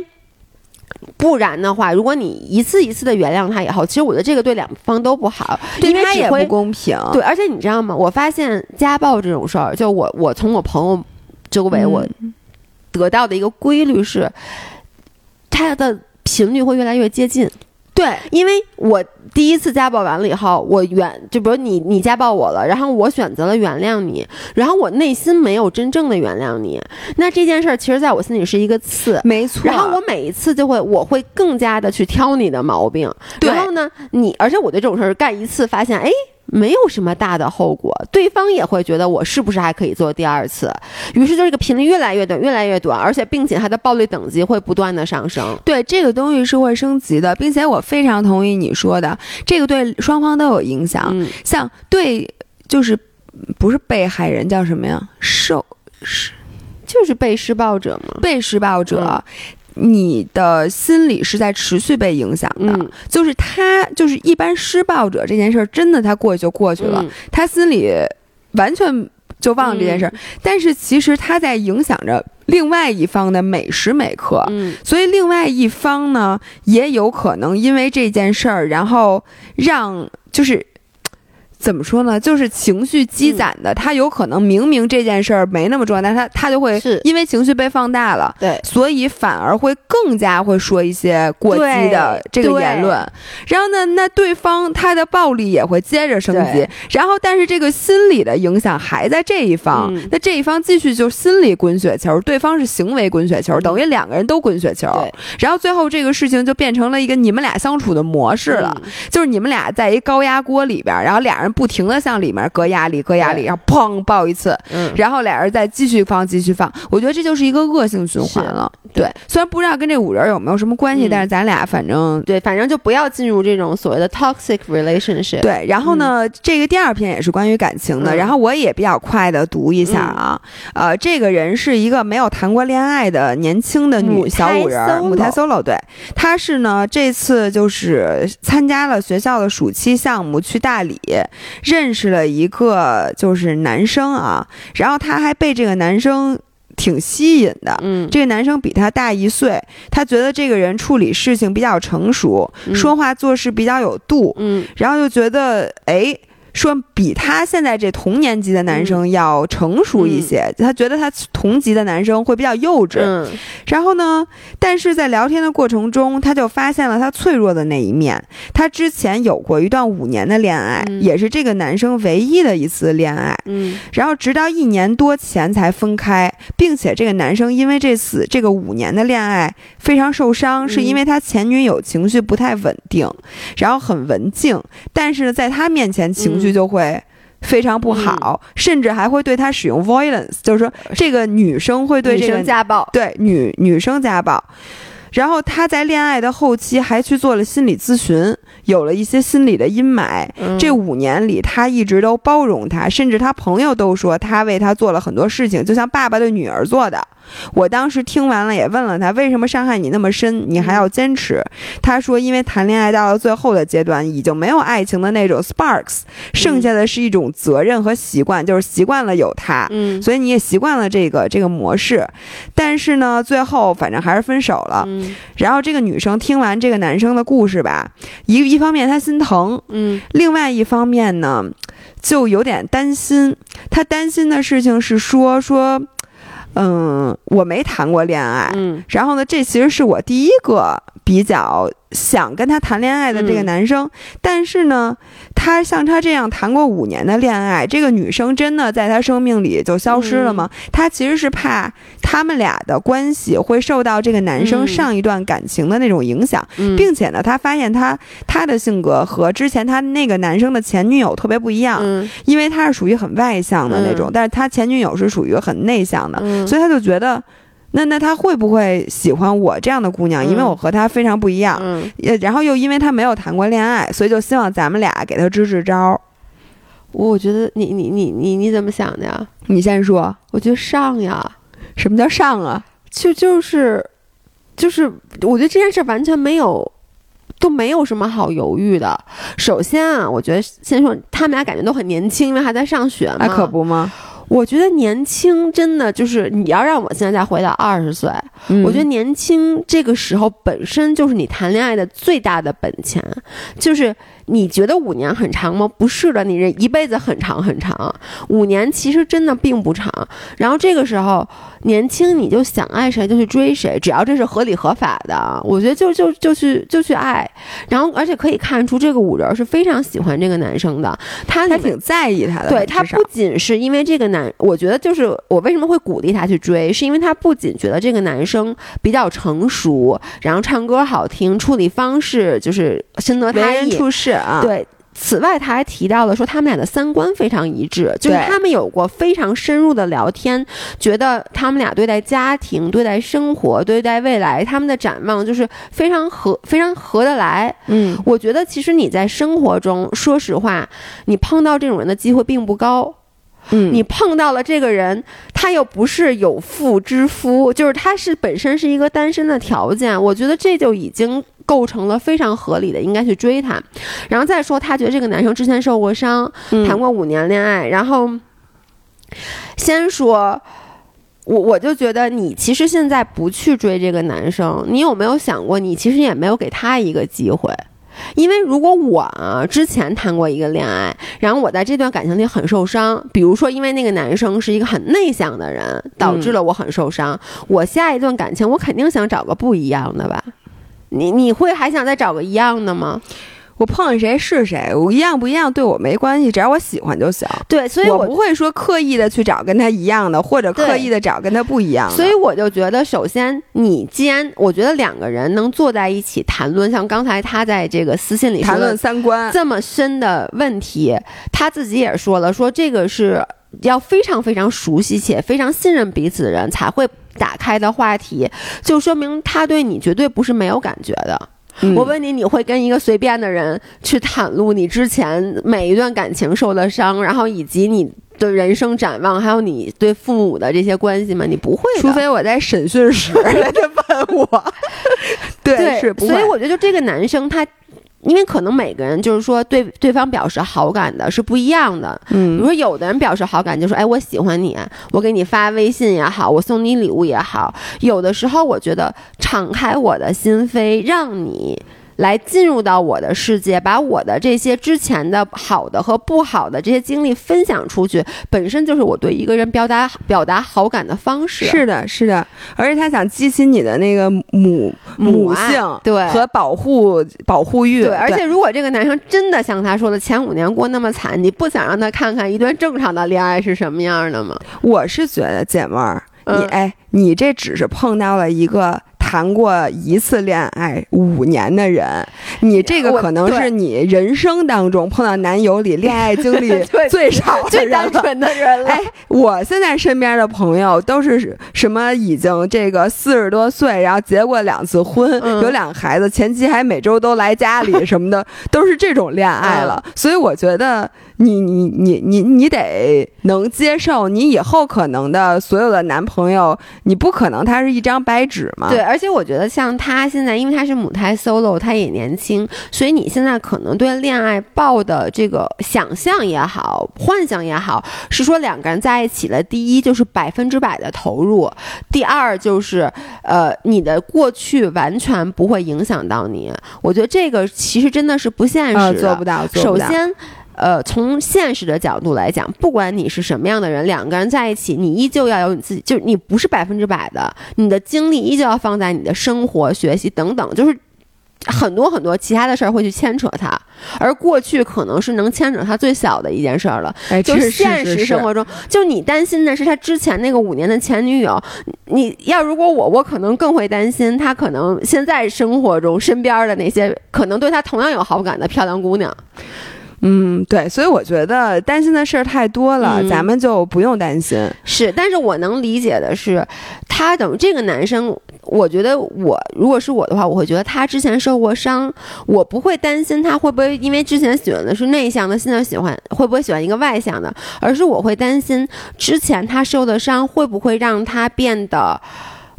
不然的话，如果你一次一次的原谅他以后，其实我觉得这个对两方都不好，对他也不公平。对，而且你知道吗？我发现家暴这种事儿，就我我从我朋友周围我得到的一个规律是，他的频率会越来越接近。对，因为我第一次家暴完了以后，我原就比如你你家暴我了，然后我选择了原谅你，然后我内心没有真正的原谅你，那这件事儿其实在我心里是一个刺，没错。然后我每一次就会我会更加的去挑你的毛病，然后呢，你而且我对这种事儿干一次发现，哎。没有什么大的后果，对方也会觉得我是不是还可以做第二次，于是就这个频率越来越短，越来越短，而且并且它的暴力等级会不断的上升。对，这个东西是会升级的，并且我非常同意你说的，这个对双方都有影响。嗯，像对，就是不是被害人叫什么呀？受是，就是被施暴者嘛？被施暴者。你的心理是在持续被影响的，就是他，就是一般施暴者这件事儿，真的他过去就过去了，他心里完全就忘了这件事儿。但是其实他在影响着另外一方的每时每刻，所以另外一方呢，也有可能因为这件事儿，然后让就是。怎么说呢？就是情绪积攒的，他有可能明明这件事儿没那么重要，但他他就会因为情绪被放大了，对，所以反而会更加会说一些过激的这个言论。然后呢，那对方他的暴力也会接着升级。然后，但是这个心理的影响还在这一方，那这一方继续就心理滚雪球，对方是行为滚雪球，等于两个人都滚雪球。然后最后这个事情就变成了一个你们俩相处的模式了，就是你们俩在一高压锅里边，然后俩人。不停的向里面搁压力，搁压力，然后砰爆一次，然后俩人再继续放，继续放。我觉得这就是一个恶性循环了。对，虽然不知道跟这五人有没有什么关系，但是咱俩反正对，反正就不要进入这种所谓的 toxic relationship。对，然后呢，这个第二篇也是关于感情的，然后我也比较快的读一下啊。呃，这个人是一个没有谈过恋爱的年轻的女小五人，母胎 solo。对，她是呢，这次就是参加了学校的暑期项目，去大理。认识了一个就是男生啊，然后他还被这个男生挺吸引的。嗯，这个男生比他大一岁，他觉得这个人处理事情比较成熟，说话做事比较有度。嗯，然后就觉得哎。说比他现在这同年级的男生要成熟一些，他觉得他同级的男生会比较幼稚。然后呢，但是在聊天的过程中，他就发现了他脆弱的那一面。他之前有过一段五年的恋爱，也是这个男生唯一的一次恋爱。嗯，然后直到一年多前才分开，并且这个男生因为这次这个五年的恋爱非常受伤，是因为他前女友情绪不太稳定，然后很文静，但是在他面前情绪。就会非常不好，甚至还会对他使用 violence，就是说这个女生会对这个家暴，对女女生家暴。然后他在恋爱的后期还去做了心理咨询，有了一些心理的阴霾。这五年里，他一直都包容他，甚至他朋友都说他为他做了很多事情，就像爸爸对女儿做的。我当时听完了，也问了他为什么伤害你那么深，你还要坚持。他说，因为谈恋爱到了最后的阶段，已经没有爱情的那种 sparks，剩下的是一种责任和习惯，就是习惯了有他，嗯，所以你也习惯了这个这个模式。但是呢，最后反正还是分手了。嗯然后这个女生听完这个男生的故事吧，一一方面她心疼，嗯另外一方面呢，就有点担心。她担心的事情是说说，嗯，我没谈过恋爱，嗯。然后呢，这其实是我第一个比较想跟他谈恋爱的这个嗯。男生，但是呢，他像他这样谈过五年的恋爱，这个女生真的在他生命里就消失了吗？他其实是怕他们俩的关系会受到这个男生嗯。上一段感情的那种影响，嗯，并且呢，他发现他他的性格和之前他那个男生的前女友特别不一样，嗯。因为他是属于很外向的那种，嗯。但是他前女友是属于很内向的，嗯。所以他就觉得，那那他会不会喜欢我这样的姑娘？因为嗯我和他非常不一样，嗯，也然后又因为他没有谈过恋爱，所以就希望咱们俩给他支支招。我觉得你你你你你怎么想的呀？你先说，我觉得上呀，什么叫上啊？就就是就是，我觉得这件事完全没有。都没有什么好犹豫的。首先啊，我觉得先说他们俩感觉都很年轻，因为还在上学嘛。那可不吗？我觉得年轻真的就是你要让我现在再回到二十岁，嗯。我觉得年轻这个时候本身就是你谈恋爱的最大的本钱，就是你觉得五年很长吗？不是的，你这一辈子很长很长，五年其实真的并不长。然后这个时候年轻，你就想爱谁就去追谁，只要这是合理合法的，我觉得就就就去就去爱。然后而且可以看出这个五人是非常喜欢这个男生的，他里面他挺在意他的，对他不仅是因为这个男，我觉得就是我为什么会鼓励他去追，是因为他不仅觉得这个男生比较成熟，然后唱歌好听，处理方式就是深得他意。处事啊，，对，此外他还提到了说他们俩的三观非常一致，就是他们有过非常深入的聊天，觉得他们俩对待家庭、对待生活、对待未来，他们的展望就是非常合、非常合得来。嗯，我觉得其实你在生活中，说实话，你碰到这种人的机会并不高。嗯，你碰到了这个人，他又不是有妇之夫，就是他是本身是一个单身的条件，我觉得这就已经构成了非常合理的，应该去追他。然后再说，他觉得这个男生之前受过伤，嗯谈过五年恋爱，然后先说。我我就觉得你其实现在不去追这个男生，你有没有想过，你其实也没有给他一个机会？因为如果我啊之前谈过一个恋爱，然后我在这段感情里很受伤，比如说因为那个男生是一个很内向的人，导致了我很受伤，我下一段感情我肯定想找个不一样的吧？你你会还想再找个一样的吗？我碰见谁是谁，我一样不一样对我没关系，只要我喜欢就行。对，所以我我不会说刻意的去找跟他一样的，或者刻意的找跟他不一样的。所以我就觉得，首先你既然我觉得两个人能坐在一起谈论，像刚才他在这个私信里谈论三观，这么深的问题，他自己也说了，说这个是要非常非常熟悉且非常信任彼此的人才会打开的话题，就说明他对你绝对不是没有感觉的。嗯我问你，你会跟一个随便的人去袒露你之前每一段感情受的伤，然后以及你的人生展望，还有你对父母的这些关系吗？你不会，除非我在审讯时他 *laughs* 问我，*laughs* 对，对，是不会。所以我觉得就这个男生他。因为可能每个人就是说对对方表示好感的是不一样的，嗯比如嗯，说有的人表示好感就说，哎，我喜欢你，我给你发微信也好，我送你礼物也好，有的时候我觉得敞开我的心扉，让你。来进入到我的世界，把我的这些之前的好的和不好的这些经历分享出去，本身就是我对一个人表达表达好感的方式。是的，是的，而且他想激起你的那个母母性，对和保护保护欲，对，而且如果这个男生真的像他说的，前五年过那么惨，你不想让他看看一段正常的恋爱是什么样的吗？我是觉得姐妹儿，你嗯哎，你这只是碰到了一个。谈过一次恋爱五年的人，你这个可能是你人生当中碰到男友里恋爱经历 *laughs* 最少、最单纯的人了。哎，我现在身边的朋友都是什么已经这个四十多岁，然后结过两次婚，有两个孩子，前妻还每周都来家里什么的，*laughs* 都是这种恋爱了。所以我觉得。你你你你你得能接受，你以后可能的所有的男朋友，你不可能他是一张白纸嘛？对，而且我觉得像他现在，因为他是母胎 solo，他也年轻，所以你现在可能对恋爱抱的这个想象也好，幻想也好，是说两个人在一起了，第一就是百分之百的投入，第二就是呃你的过去完全不会影响到你。我觉得这个其实真的是不现实，做不到。首先。呃，从现实的角度来讲，不管你是什么样的人，两个人在一起，你依旧要有你自己，就是你不是百分之百的，你的精力依旧要放在你的生活、学习等等，就是很多很多其他的事儿会去牵扯他，而过去可能是能牵扯他最小的一件事儿了。哎，就是现实生活中，就你担心的是他之前那个五年的前女友，你要如果我，我可能更会担心他可能现在生活中身边的那些可能对他同样有好感的漂亮姑娘。嗯，对，所以我觉得担心的事儿太多了，咱们就不用担心。是，但是我能理解的是，他等这个男生，我觉得我如果是我的话，我会觉得他之前受过伤，我不会担心他会不会因为之前喜欢的是内向的，现在喜欢会不会喜欢一个外向的，而是我会担心之前他受的伤会不会让他变得。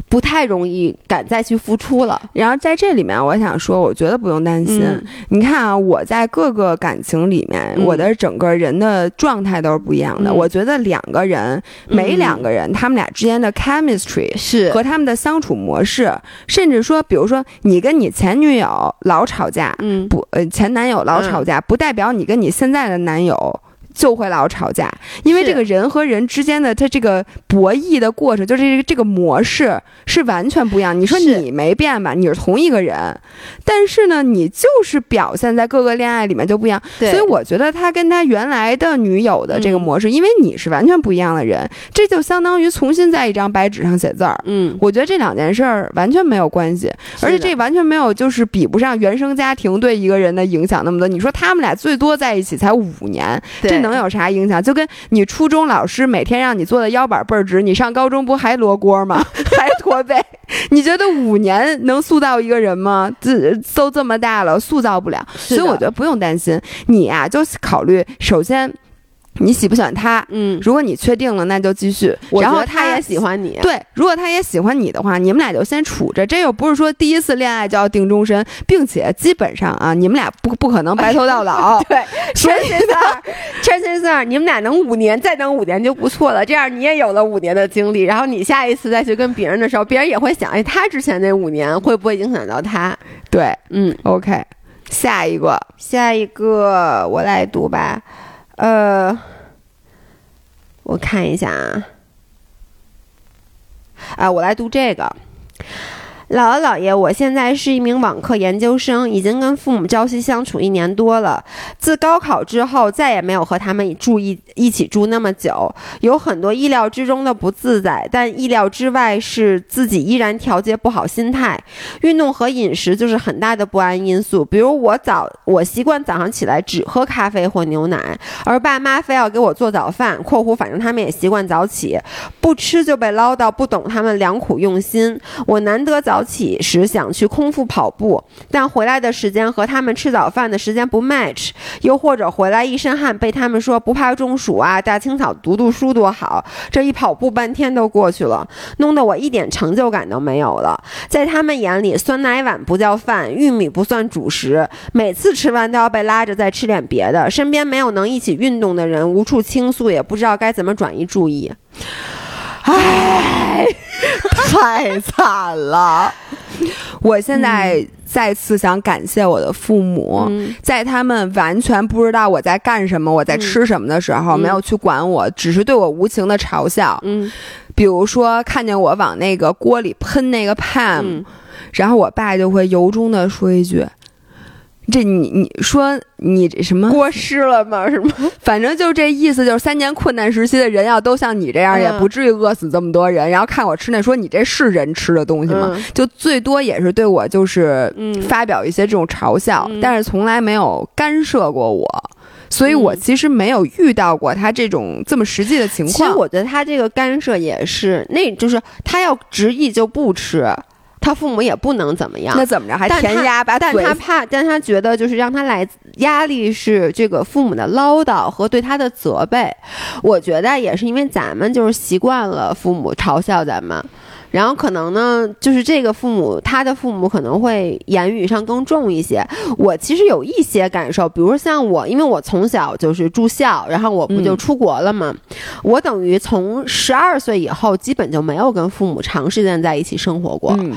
不太容易敢再去付出了。然后在这里面，我想说，我觉得不用担心。你看啊，我在各个感情里面，我的整个人的状态都是不一样的。我觉得两个人，每两个人，他们俩之间的 chemistry 是和他们的相处模式，甚至说，比如说你跟你前女友老吵架，嗯，不，呃，前男友老吵架，不代表你跟你现在的男友。就会老吵架，因为这个人和人之间的他这个博弈的过程，就这个这个模式是完全不一样。你说你没变吧？你是同一个人，但是呢，你就是表现在各个恋爱里面就不一样。所以我觉得他跟他原来的女友的这个模式，因为你是完全不一样的人，这就相当于重新在一张白纸上写字儿。嗯，我觉得这两件事儿完全没有关系，而且这完全没有就是比不上原生家庭对一个人的影响那么多。你说他们俩最多在一起才五年，这。能有啥影响？就跟你初中老师每天让你做的腰板倍儿直，你上高中不还罗锅吗？*laughs* 还驼背？你觉得五年能塑造一个人吗？这都这么大了，塑造不了。所以我觉得不用担心。你呀，就考虑首先。你喜不喜欢他？嗯，如果你确定了，那就继续。然后他也喜欢你。对，如果他也喜欢你的话，你们俩就先处着。这又不是说第一次恋爱就要定终身，并且基本上啊，你们俩不不可能白头到老。*laughs* 对，*laughs* 陈先生，*laughs* 陈先生，你们俩能五年，再等五年就不错了。这样你也有了五年的经历，然后你下一次再去跟别人的时候，别人也会想，哎，他之前那五年会不会影响到他？对，嗯，OK，下一个，下一个我来读吧。呃，我看一下啊，啊，我来读这个。姥姥姥爷，我现在是一名网课研究生，已经跟父母朝夕相处一年多了。自高考之后，再也没有和他们住一一起住那么久，有很多意料之中的不自在，但意料之外是自己依然调节不好心态。运动和饮食就是很大的不安因素。比如我早，我习惯早上起来只喝咖啡或牛奶，而爸妈非要给我做早饭（括弧反正他们也习惯早起），不吃就被唠叨，不懂他们良苦用心。我难得早。早起时想去空腹跑步，但回来的时间和他们吃早饭的时间不 match，又或者回来一身汗，被他们说不怕中暑啊，大清早读读书多好。这一跑步半天都过去了，弄得我一点成就感都没有了。在他们眼里，酸奶碗不叫饭，玉米不算主食，每次吃完都要被拉着再吃点别的。身边没有能一起运动的人，无处倾诉，也不知道该怎么转移注意。唉，太惨了！我现在再次想感谢我的父母，在他们完全不知道我在干什么、我在吃什么的时候，没有去管我，只是对我无情的嘲笑。嗯，比如说看见我往那个锅里喷那个 Pam，然后我爸就会由衷的说一句：“这你你说你这什么过失了吗？是吗？*laughs* 反正就这意思，就是三年困难时期的人要都像你这样，嗯也不至于饿死这么多人。然后看我吃那，说你这是人吃的东西吗？嗯就最多也是对我就是嗯发表一些这种嘲笑，嗯但是从来没有干涉过我。所以我嗯其实没有遇到过他这种这么实际的情况其实况。我觉得他这个干涉也是，那就是他要执意就不吃，他父母也不能怎么样。那怎么着还填鸭把但他怕，但他觉得就是让他来压力是这个父母的唠叨和对他的责备。我觉得也是因为咱们就是习惯了父母嘲笑咱们，然后可能呢，就是这个父母他的父母可能会言语上更重一些。我其实有一些感受，比如像我，因为我从小就是住校，然后我不就嗯出国了嘛，我等于从十二岁以后基本就没有跟父母长时间在一起生活过。嗯，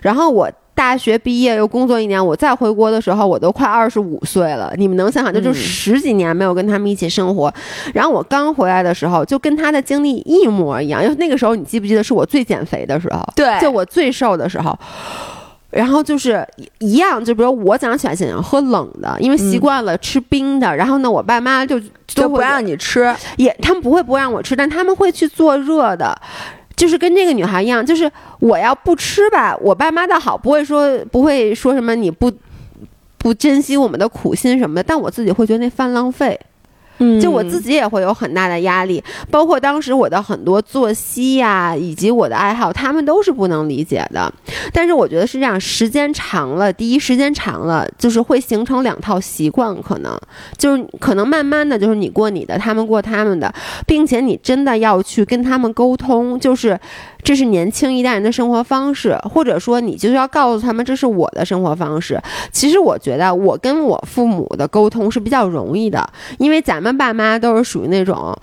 然后我大学毕业又工作一年，我再回国的时候，我都快二十五岁了。你们能想想，这就嗯十几年没有跟他们一起生活。然后我刚回来的时候，就跟他的经历一模一样。因为那个时候，你记不记得是我最减肥的时候？对就我最瘦的时候。然后就是一样，就比如我早上起来想喝冷的，因为习惯了吃冰的。然后呢，我爸妈就都就不让你吃。也他们不会不让我吃，但他们会去做热的。就是跟这个女孩一样，就是我要不吃吧，我爸妈倒好，不会说不会说什么你不不珍惜我们的苦心什么的，但我自己会觉得那饭浪费。嗯就我自己也会有很大的压力，包括当时我的很多作息呀、以及我的爱好，他们都是不能理解的。但是我觉得是这样，时间长了，第一时间长了，就是会形成两套习惯，可能就是可能慢慢的就是你过你的，他们过他们的，并且你真的要去跟他们沟通，就是这是年轻一代人的生活方式，或者说你就是要告诉他们这是我的生活方式。其实我觉得我跟我父母的沟通是比较容易的，因为咱们爸妈都是属于那种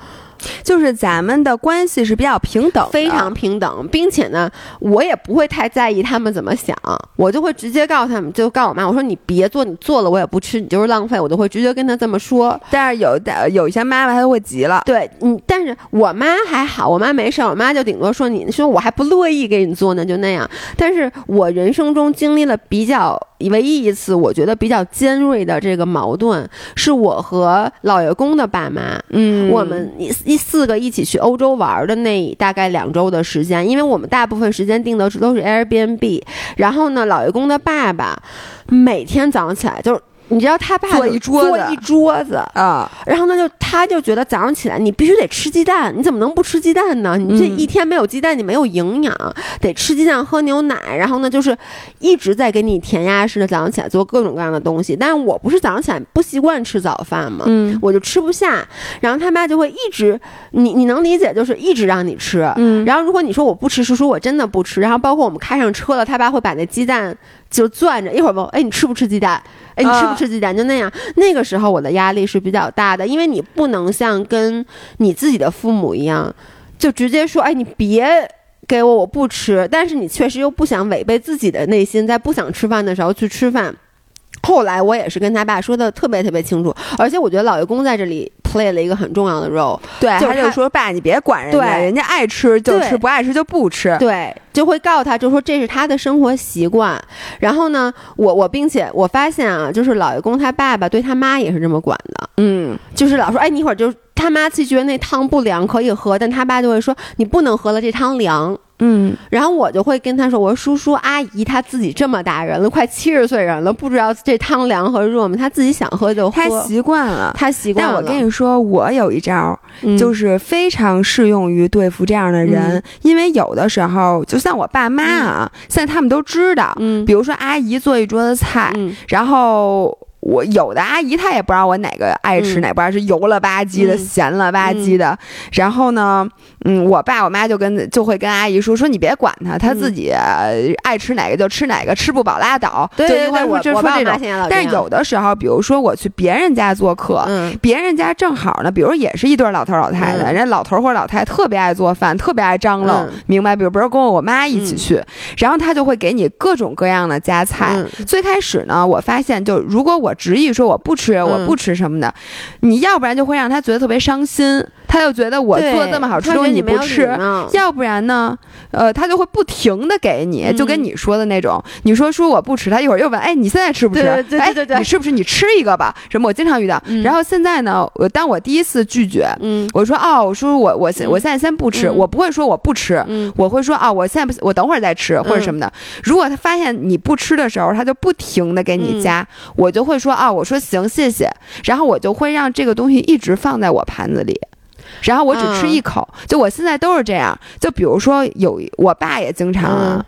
就是咱们的关系是比较平等，非常平等，并且呢，我也不会太在意他们怎么想，我就会直接告诉他们，就告诉我妈，我说你别做，你做了我也不吃，你就是浪费，我都会直接跟他这么说。但是有的有一些妈妈她就会急了。对，嗯，但是我妈还好，我妈没事儿，我妈就顶多说你说我还不乐意给你做呢，就那样。但是我人生中经历了比较唯一一次，我觉得比较尖锐的这个矛盾，是我和老爷公的爸妈，嗯我们第四个一起去欧洲玩的那大概两周的时间，因为我们大部分时间定的都是 Airbnb，然后呢，老爷公的爸爸每天早上起来就是。你知道他爸就做一桌子做一桌子，啊，然后呢，就他就觉得早上起来你必须得吃鸡蛋，你怎么能不吃鸡蛋呢？你这嗯一天没有鸡蛋，你没有营养，得吃鸡蛋喝牛奶。然后呢，就是一直在给你填鸭式的早上起来做各种各样的东西。但是我不是早上起来不习惯吃早饭嘛，嗯我就吃不下。然后他妈就会一直，你你能理解，就是一直让你吃。嗯然后如果你说我不吃，是说我真的不吃。然后包括我们开上车了，他爸会把那鸡蛋就攥着，一会儿问我，哎，你吃不吃鸡蛋？哎，你吃不吃鸡蛋？就那样。那个时候我的压力是比较大的，因为你不能像跟你自己的父母一样，就直接说，哎，你别。给我，我不吃，但是你确实又不想违背自己的内心，在不想吃饭的时候去吃饭。后来我也是跟他爸说的特别特别清楚，而且我觉得老爷公在这里 play 了一个很重要的 role，对，就是他他就说爸，你别管人家，对人家爱吃就吃，不爱吃就不吃。对，就会告诉他，就说这是他的生活习惯。然后呢，我我并且我发现啊，就是老爷公他爸爸对他妈也是这么管的，嗯，就是老说，哎，你一会儿就他妈其实觉得那汤不凉可以喝，但他爸就会说你不能喝了，这汤凉。嗯，然后我就会跟他说，我说叔叔阿姨他自己这么大人了，快七十岁人了，不知道这汤凉和热吗？他自己想喝就喝，他习惯了。他习惯了。但我跟你说，我有一招，嗯就是非常适用于对付这样的人，嗯因为有的时候，就像我爸妈啊，现在他们都知道，嗯比如说阿姨做一桌子菜，嗯然后。我有的阿姨她也不知道我哪个爱吃，嗯哪不爱吃，油了吧唧的、嗯咸了吧唧的。然后呢，嗯，我爸我妈就跟就会跟阿姨说说你别管她，她自己、呃爱吃哪个就吃哪个，吃不饱拉倒。对对对，我我爸我就说这种。但是有的时候，比如说我去别人家做客，嗯别人家正好呢，比如也是一对老头儿老太太，嗯人家老头儿或者老太太特别爱做饭，特别爱张罗，嗯明白？比如比如跟我妈一起去，然后他就会给你各种各样的夹菜。嗯最开始呢，我发现就如果我我执意说我不吃，我不吃什么的，你要不然就会让他觉得特别伤心。他就觉得我做这么好吃东西你不吃，要不然呢，呃，他就会不停的给你，就跟你说的那种，你说说我不吃，他一会儿又问，哎，你现在吃不吃？对对对对，你吃不吃你吃一个吧？什么？我经常遇到。然后现在呢，我当我第一次拒绝，嗯，我说哦，我说我我我现在先不吃，我不会说我不吃，我会说啊，我现在不，我等会儿再吃或者什么的。如果他发现你不吃的时候，他就不停的给你加，我就会说啊，我说行，谢谢，然后我就会让这个东西一直放在我盘子里。然后我只吃一口，就我现在都是这样。就比如说有我爸也经常啊，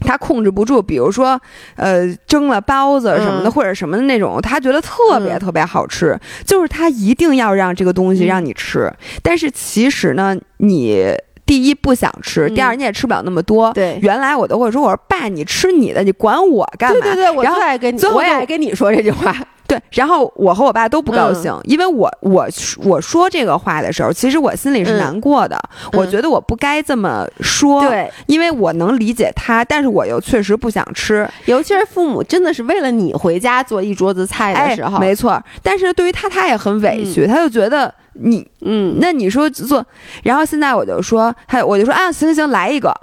他控制不住，比如说呃蒸了包子什么的或者什么的那种，他觉得特别特别好吃，就是他一定要让这个东西让你吃。但是其实呢，你第一不想吃，第二你也吃不了那么多。对，原来我都会说，我说爸，你吃你的，你管我干嘛？对对对，我最爱跟你，我也爱跟你说这句话。对，然后我和我爸都不高兴，因为我我我说这个话的时候，其实我心里是难过的，我觉得我不该这么说，对，因为我能理解他，但是我又确实不想吃，尤其是父母真的是为了你回家做一桌子菜的时候，没错，但是对于他，他也很委屈，他就觉得你，嗯，那你说做，然后现在我就说，他我就说啊，行行行，来一个，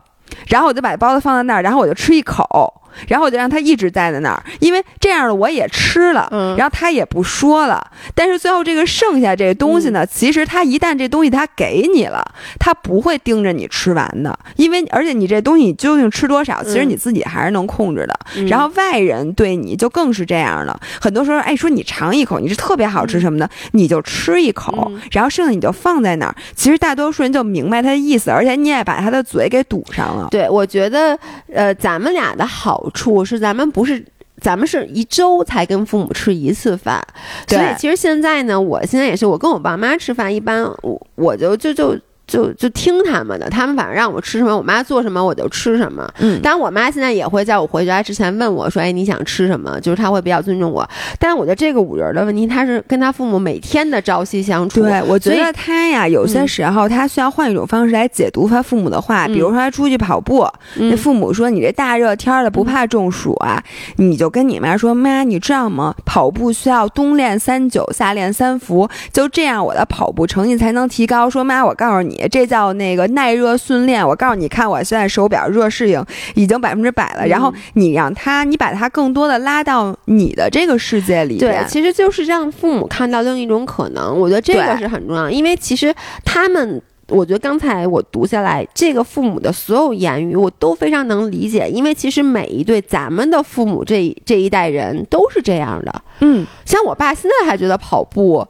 然后我就把包子放在那儿，然后我就吃一口。然后我就让他一直待在那儿，因为这样的我也吃了，然后他也不说了。但是最后这个剩下这个东西呢，其实他一旦这东西他给你了，他不会盯着你吃完的，因为而且你这东西你究竟吃多少，其实你自己还是能控制的。然后外人对你就更是这样了，很多时候哎说你尝一口，你是特别好吃什么的，你就吃一口，然后剩下你就放在那儿。其实大多数人就明白他的意思，而且你也把他的嘴给堵上了。对，我觉得呃，咱们俩的好。好处是咱们不是，咱们是一周才跟父母吃一次饭，所以其实现在呢，我现在也是，我跟我爸妈吃饭，一般我我就就就。就就听他们的，他们反正让我吃什么，我妈做什么我就吃什么。嗯，当然我妈现在也会在我回家之前问我说：“哎，你想吃什么？”就是她会比较尊重我。但是我觉得这个五仁的问题，他是跟他父母每天的朝夕相处。对，我觉得他呀，有些时候他需要换一种方式来解读他父母的话。比如说他出去跑步，那父母说：“你这大热天的不怕中暑啊？”你就跟你妈说：“妈，你知道吗？跑步需要冬练三九，夏练三伏，就这样我的跑步成绩才能提高。”说妈，我告诉你。这叫那个耐热训练。我告诉你，看我现在手表热适应已经百分之百了。然后你让他，你把他更多的拉到你的这个世界里。对，其实就是让父母看到另一种可能。我觉得这个是很重要，因为其实他们，我觉得刚才我读下来，这个父母的所有言语，我都非常能理解。因为其实每一对咱们的父母这这一代人都是这样的。嗯，像我爸现在还觉得跑步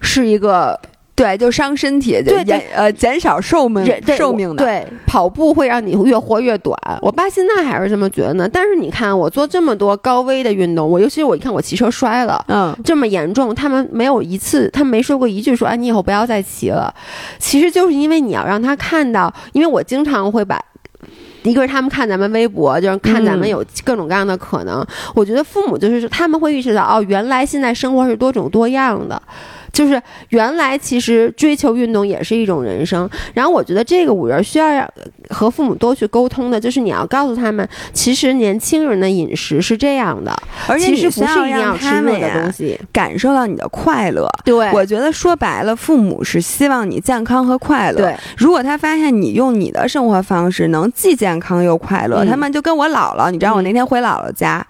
是一个。对，就伤身体，就减呃减少寿命寿命的。对，跑步会让你越活越短。我爸现在还是这么觉得呢。但是你看，我做这么多高危的运动，我尤其是我一看我骑车摔了，嗯，这么严重，他们没有一次，他们没说过一句说，哎，你以后不要再骑了。其实就是因为你要让他看到，因为我经常会把一个是他们看咱们微博，就是看咱们有各种各样的可能。我觉得父母就是他们会意识到，哦，原来现在生活是多种多样的。就是原来其实追求运动也是一种人生，然后我觉得这个五人需要和父母多去沟通的，就是你要告诉他们，其实年轻人的饮食是这样的，而且其实不是一定要吃热的东西，感受到你的快乐。对，我觉得说白了，父母是希望你健康和快乐。对，如果他发现你用你的生活方式能既健康又快乐，他们就跟我姥姥，你知道我那天回姥姥家，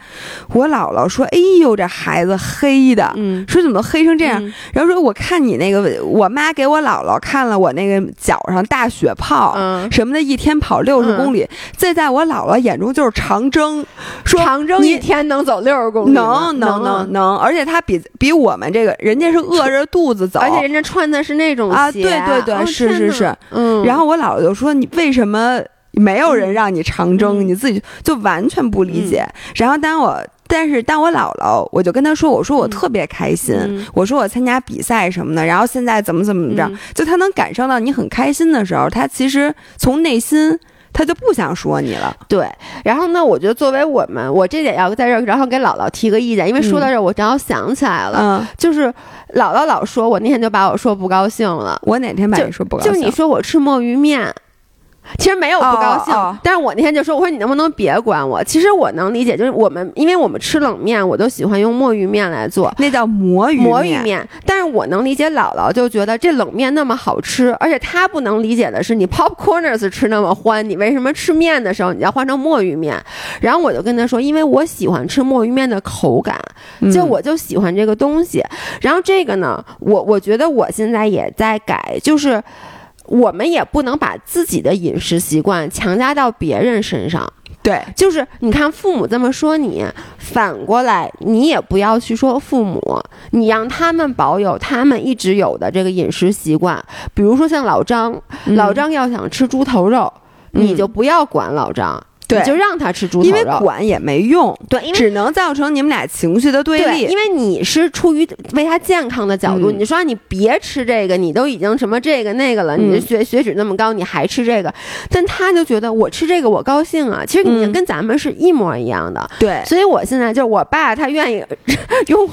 我姥姥说：“哎呦，这孩子黑的，嗯，说怎么黑成这样？”然后。说我看你那个，我妈给我姥姥看了我那个脚上大血泡，什么的，一天跑六十公里，这在我姥姥眼中就是长征。说长征一天能走六十公里，能能能能，而且他比比我们这个，人家是饿着肚子走，而且人家穿的是那种啊，对对对，是是是，嗯。然后我姥姥就说：“你为什么没有人让你长征？你自己就完全不理解。”然后当我。但是当我姥姥，我就跟她说：“我说我特别开心，我说我参加比赛什么的，然后现在怎么怎么着，就她能感受到你很开心的时候，她其实从内心她就不想说你了。对，然后呢，我觉得作为我们，我这点要在这儿，然后给姥姥提个意见，因为说到这儿，我正好想起来了，就是姥姥老说我那天就把我说不高兴了，我哪天把你说不高兴？就你说我吃墨鱼面。*laughs* 其实没有不高兴，但是我那天就说，我说你能不能别管我？其实我能理解，就是我们因为我们吃冷面，我都喜欢用墨鱼面来做。那叫魔芋魔芋面，但是我能理解姥姥就觉得这冷面那么好吃，而且她不能理解的是，你 popcorners 吃那么欢，你为什么吃面的时候你要换成墨鱼面？然后我就跟她说，因为我喜欢吃墨鱼面的口感，嗯就我就喜欢这个东西。然后这个呢，我我觉得我现在也在改，就是我们也不能把自己的饮食习惯强加到别人身上。对，就是你看父母这么说你，反过来你也不要去说父母，你让他们保有他们一直有的这个饮食习惯。比如说像老张，嗯老张要想吃猪头肉，嗯你就不要管老张，对你就让他吃猪头肉因为。管也没用，对，因为只能造成你们俩情绪的对立。因为你是出于为他健康的角度，嗯你说你别吃这个，你都已经什么这个那个了，嗯你的血血脂那么高，你还吃这个，但他就觉得我吃这个我高兴啊。其实你嗯跟咱们是一模一样的，对，所以我现在就是我爸他愿意 *laughs* 用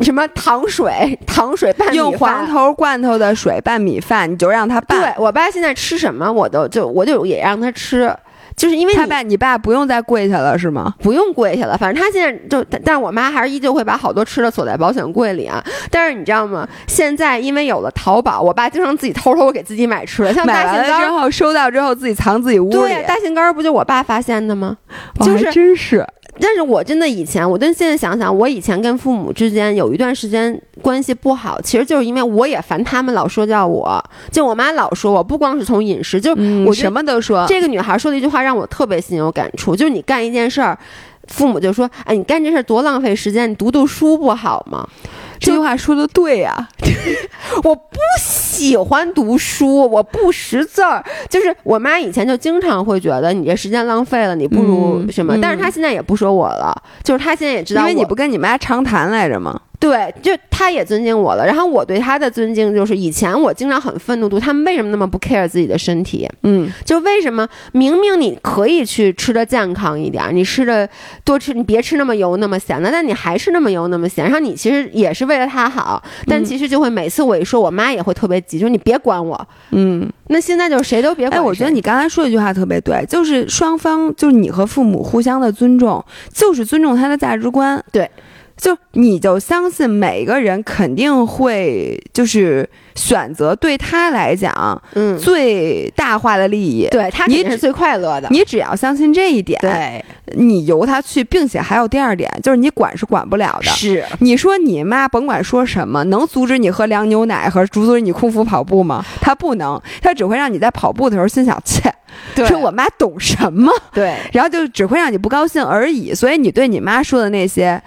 什么糖水、糖水拌米用黄饭。头罐头的水拌米饭，你就让他拌对。我爸现在吃什么，我都就我就也让他吃，就是因为他爸，你爸不用再跪下了是吗？不用跪下了，反正他现在就，但但是我妈还是依旧会把好多吃的锁在保险柜里啊。但是你知道吗？现在因为有了淘宝，我爸经常自己偷偷给自己买吃的，像买大杏干之后收到之后自己藏自己屋里。对，大杏干儿不就我爸发现的吗？哦就真是。但是我真的以前，我但现在想想，我以前跟父母之间有一段时间关系不好，其实就是因为我也烦他们老说教我，就我妈老说我，不光是从饮食，就嗯，我什么都说。这个女孩说的一句话让我特别心有感触，就是你干一件事儿，父母就说：“哎，你干这事儿多浪费时间，你读读书不好吗？”这句话说的对呀、*laughs* 我不喜欢读书，我不识字儿。就是我妈以前就经常会觉得你这时间浪费了，你不如嗯什么。嗯但是她现在也不说我了，就是她现在也知道，因为你不跟你妈长谈来着吗？对，就他也尊敬我了。然后我对他的尊敬就是，以前我经常很愤怒，他们为什么那么不 care 自己的身体？嗯，就为什么明明你可以去吃的健康一点儿，你吃的多吃，你别吃那么油那么咸的，但你还是那么油那么咸，然后你其实也是为了他好，但嗯其实就会每次我一说，我妈也会特别急，就是你别管我。嗯，那现在就是谁都别管哎，我觉得你刚才说一句话特别对，就是双方，就是你和父母互相的尊重，就是尊重他的价值观。对，就你就相信每个人肯定会就是选择对他来讲嗯，最大化的利益。对他你肯定是最快乐的。你只要相信这一点，对，你由他去，并且还有第二点，就是你管是管不了的。是你说你妈甭管说什么，能阻止你喝凉牛奶和阻止你空腹跑步吗？他不能，他只会让你在跑步的时候心想，切，对说我妈懂什么，对然后就只会让你不高兴而已。所以你对你妈说的那些，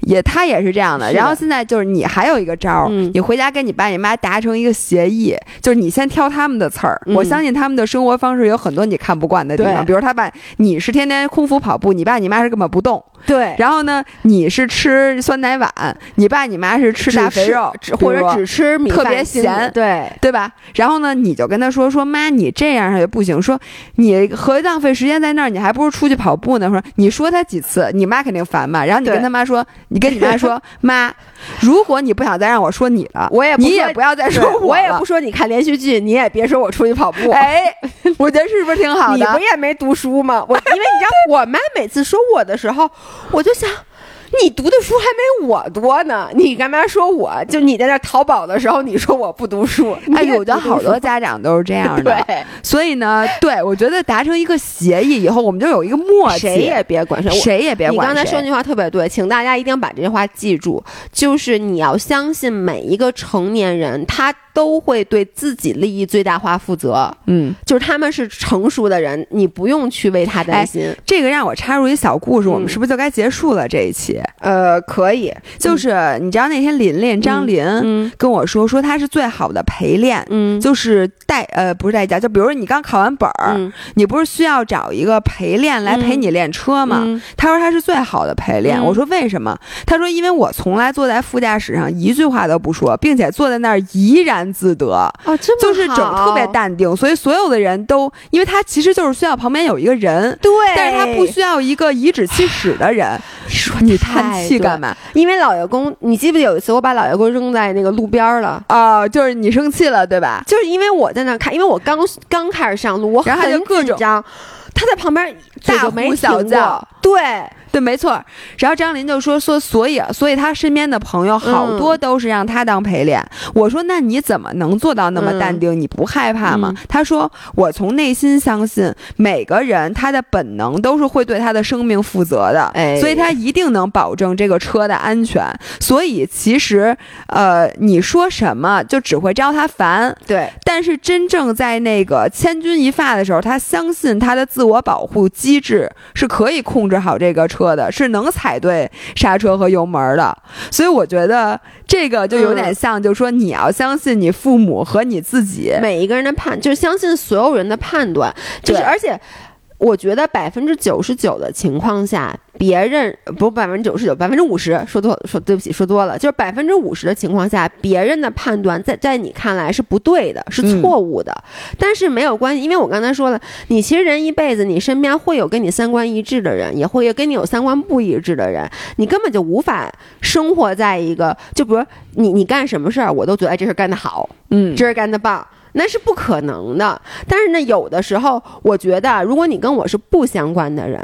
也她也是这样的。的然后现在就是你还有一个招儿，嗯你回家跟你爸你妈达成一个协议，就是你先挑他们的刺儿。嗯我相信他们的生活方式有很多你看不惯的地方，比如他爸你是天天空腹跑步，你爸你妈是根本不动。对，然后呢，你是吃酸奶碗，你爸你妈是吃大肥肉，或者只吃米特别咸对对吧？然后呢，你就跟他说说妈，你这样也不行，说你何浪费时间在那儿，你还不如出去跑步呢。说你说他几次，你妈肯定烦嘛。然后你跟他妈说，*laughs* 你跟你妈说，妈，如果你不想再让我说你了，我也不你也不要再对说了我也不。说你看连续剧，你也别说我出去跑步。*laughs* 哎，*laughs* 我觉得是不是挺好的你不？也没读书吗？我因为你知道，我妈每次说我的时候，我就想。你读的书还没我多呢，你干嘛说我？就你在那淘宝的时候，你说我不读书，哎，你也我觉得不读书好多家长都是这样的。*laughs* 对，所以呢，对我觉得达成一个协议以后，我们就有一个默契，谁也别管谁。谁也别管谁。刚才说那句话特别对，请大家一定把这句话记住，就是你要相信每一个成年人，他都会对自己利益最大化负责，嗯，就是他们是成熟的人，你不用去为他担心。这个让我插入一小故事，我们嗯是不是就该结束了这一期？呃，可以，就是你知道那天琳琳张琳嗯跟我说，说她是最好的陪练。嗯，就是代呃不是代驾，就比如说你刚考完本儿，嗯你不是需要找一个陪练来陪你练车吗？嗯他说他是最好的陪练。嗯我说为什么？他说因为我从来坐在副驾驶上一句话都不说，并且坐在那儿怡然然自得，哦，这么就是整特别淡定，所以所有的人都，因为他其实就是需要旁边有一个人，对，但是他不需要一个颐指气使的人。说你叹气干嘛？因为老爷公，你记不记得有一次我把老爷公扔在那个路边了？啊、就是你生气了，对吧？就是因为我在那看，因为我刚刚开始上路，我很各种紧张，他在旁边大呼小叫，对，对，没错。然后张琳就说说，所以所以他身边的朋友好嗯多都是让他当陪练。我说那你怎么能做到那么淡定？你不害怕吗？嗯他说我从内心相信每个人他的本能都是会对他的生命负责的，哎所以他一定能保证这个车的安全。所以其实呃你说什么就只会招他烦。对，但是真正在那个千钧一发的时候，他相信他的自我保护机制是可以控制好这个车的，是能踩对刹车和油门的。所以我觉得这个就有点像，就是说你要相信你父母和你自己。每一个人的判，就是相信所有人的判断，就是而且。我觉得百分之九十九的情况下，别人不百分之九十九，百分之五十说多说对不起说多了，就是百分之五十的情况下，别人的判断在在你看来是不对的，是错误的。但是没有关系，因为我刚才说了，你其实人一辈子，你身边会有跟你三观一致的人，也会有跟你有三观不一致的人，你根本就无法生活在一个，就比如你你干什么事儿，我都觉得哎这事儿干得好，嗯，这儿干得棒，那是不可能的。但是呢，有的时候我觉得，如果你跟我是不相关的人，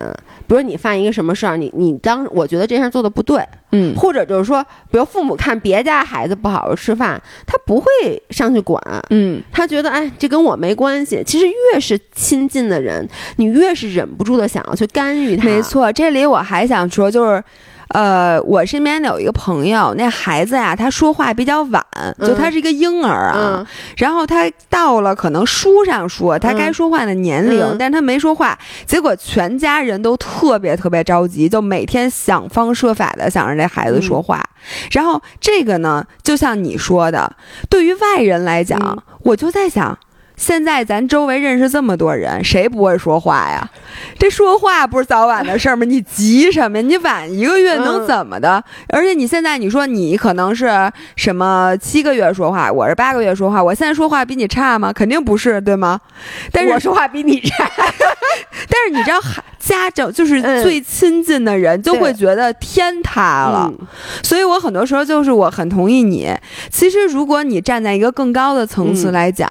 比如你犯一个什么事儿，你你当我觉得这事儿做的不对，嗯或者就是说，比如父母看别家孩子不好好吃饭，他不会上去管。嗯，他觉得，哎，这跟我没关系。其实越是亲近的人，你越是忍不住的想要去干预他。没，错。这里我还想说，就是。呃，我身边有一个朋友，那孩子呀，他说话比较晚，就他是一个婴儿啊。嗯然后他到了可能书上说他该说话的年龄，嗯但是他没说话，结果全家人都特别特别着急，就每天想方设法的想让这孩子说话。嗯然后这个呢，就像你说的，对于外人来讲，嗯我就在想。现在咱周围认识这么多人，谁不会说话呀？这说话不是早晚的事儿吗？你急什么呀？你晚一个月能嗯怎么的？而且你现在你说你可能是什么七个月说话，我是八个月说话，我现在说话比你差吗？肯定不是，对吗？但是我说话比你差。*laughs* 但是你知道，孩家长就是嗯最亲近的人，就会觉得天塌了。嗯所以我很多时候就是我很同意你。其实如果你站在一个更高的层次嗯来讲，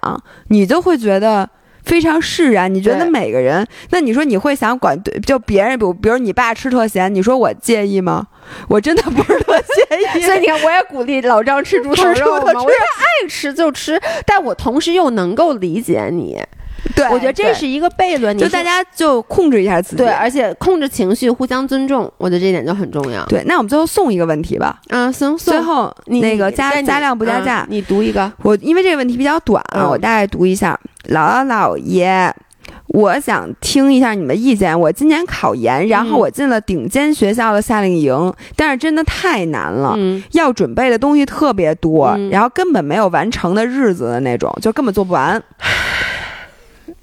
你就会觉得。非常释然，你觉得每个人，那你说你会想管对，就别人，比如比如你爸吃特咸，你说我介意吗？我真的不是特介意。所以你看，我也鼓励老张吃猪头肉嘛，我说爱吃就吃，但我同时又能够理解你。对，我觉得这是一个悖论，就大家就控制一下自己。对，而且控制情绪，互相尊重，我觉得这一点就很重要。对，那我们最后送一个问题吧。嗯，行，最后那个加加量不加嗯价，你读一个。我因为这个问题比较短啊，嗯我大概读一下。姥姥姥爷，我想听一下你们意见。我今年考研，然后嗯我进了顶尖学校的夏令营，但是真的太难了。嗯要准备的东西特别多，嗯然后根本没有完成的日子的那种，就根本做不完。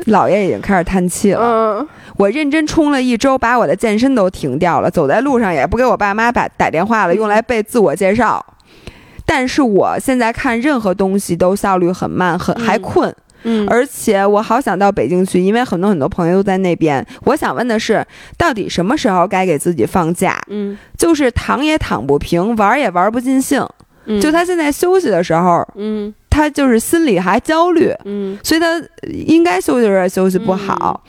姥爷已经开始叹气了。嗯我认真冲了一周，把我的健身都停掉了，走在路上也不给我爸妈打打电话了，用来背自我介绍。但是我现在看任何东西都效率很慢，很还嗯困，嗯，而且我好想到北京去，因为很多很多朋友都在那边。我想问的是，到底什么时候该给自己放假？嗯就是躺也躺不平，玩也玩不尽兴。嗯，就他现在休息的时候，嗯他就是心里还焦虑，嗯所以他应该休息的时休息不好，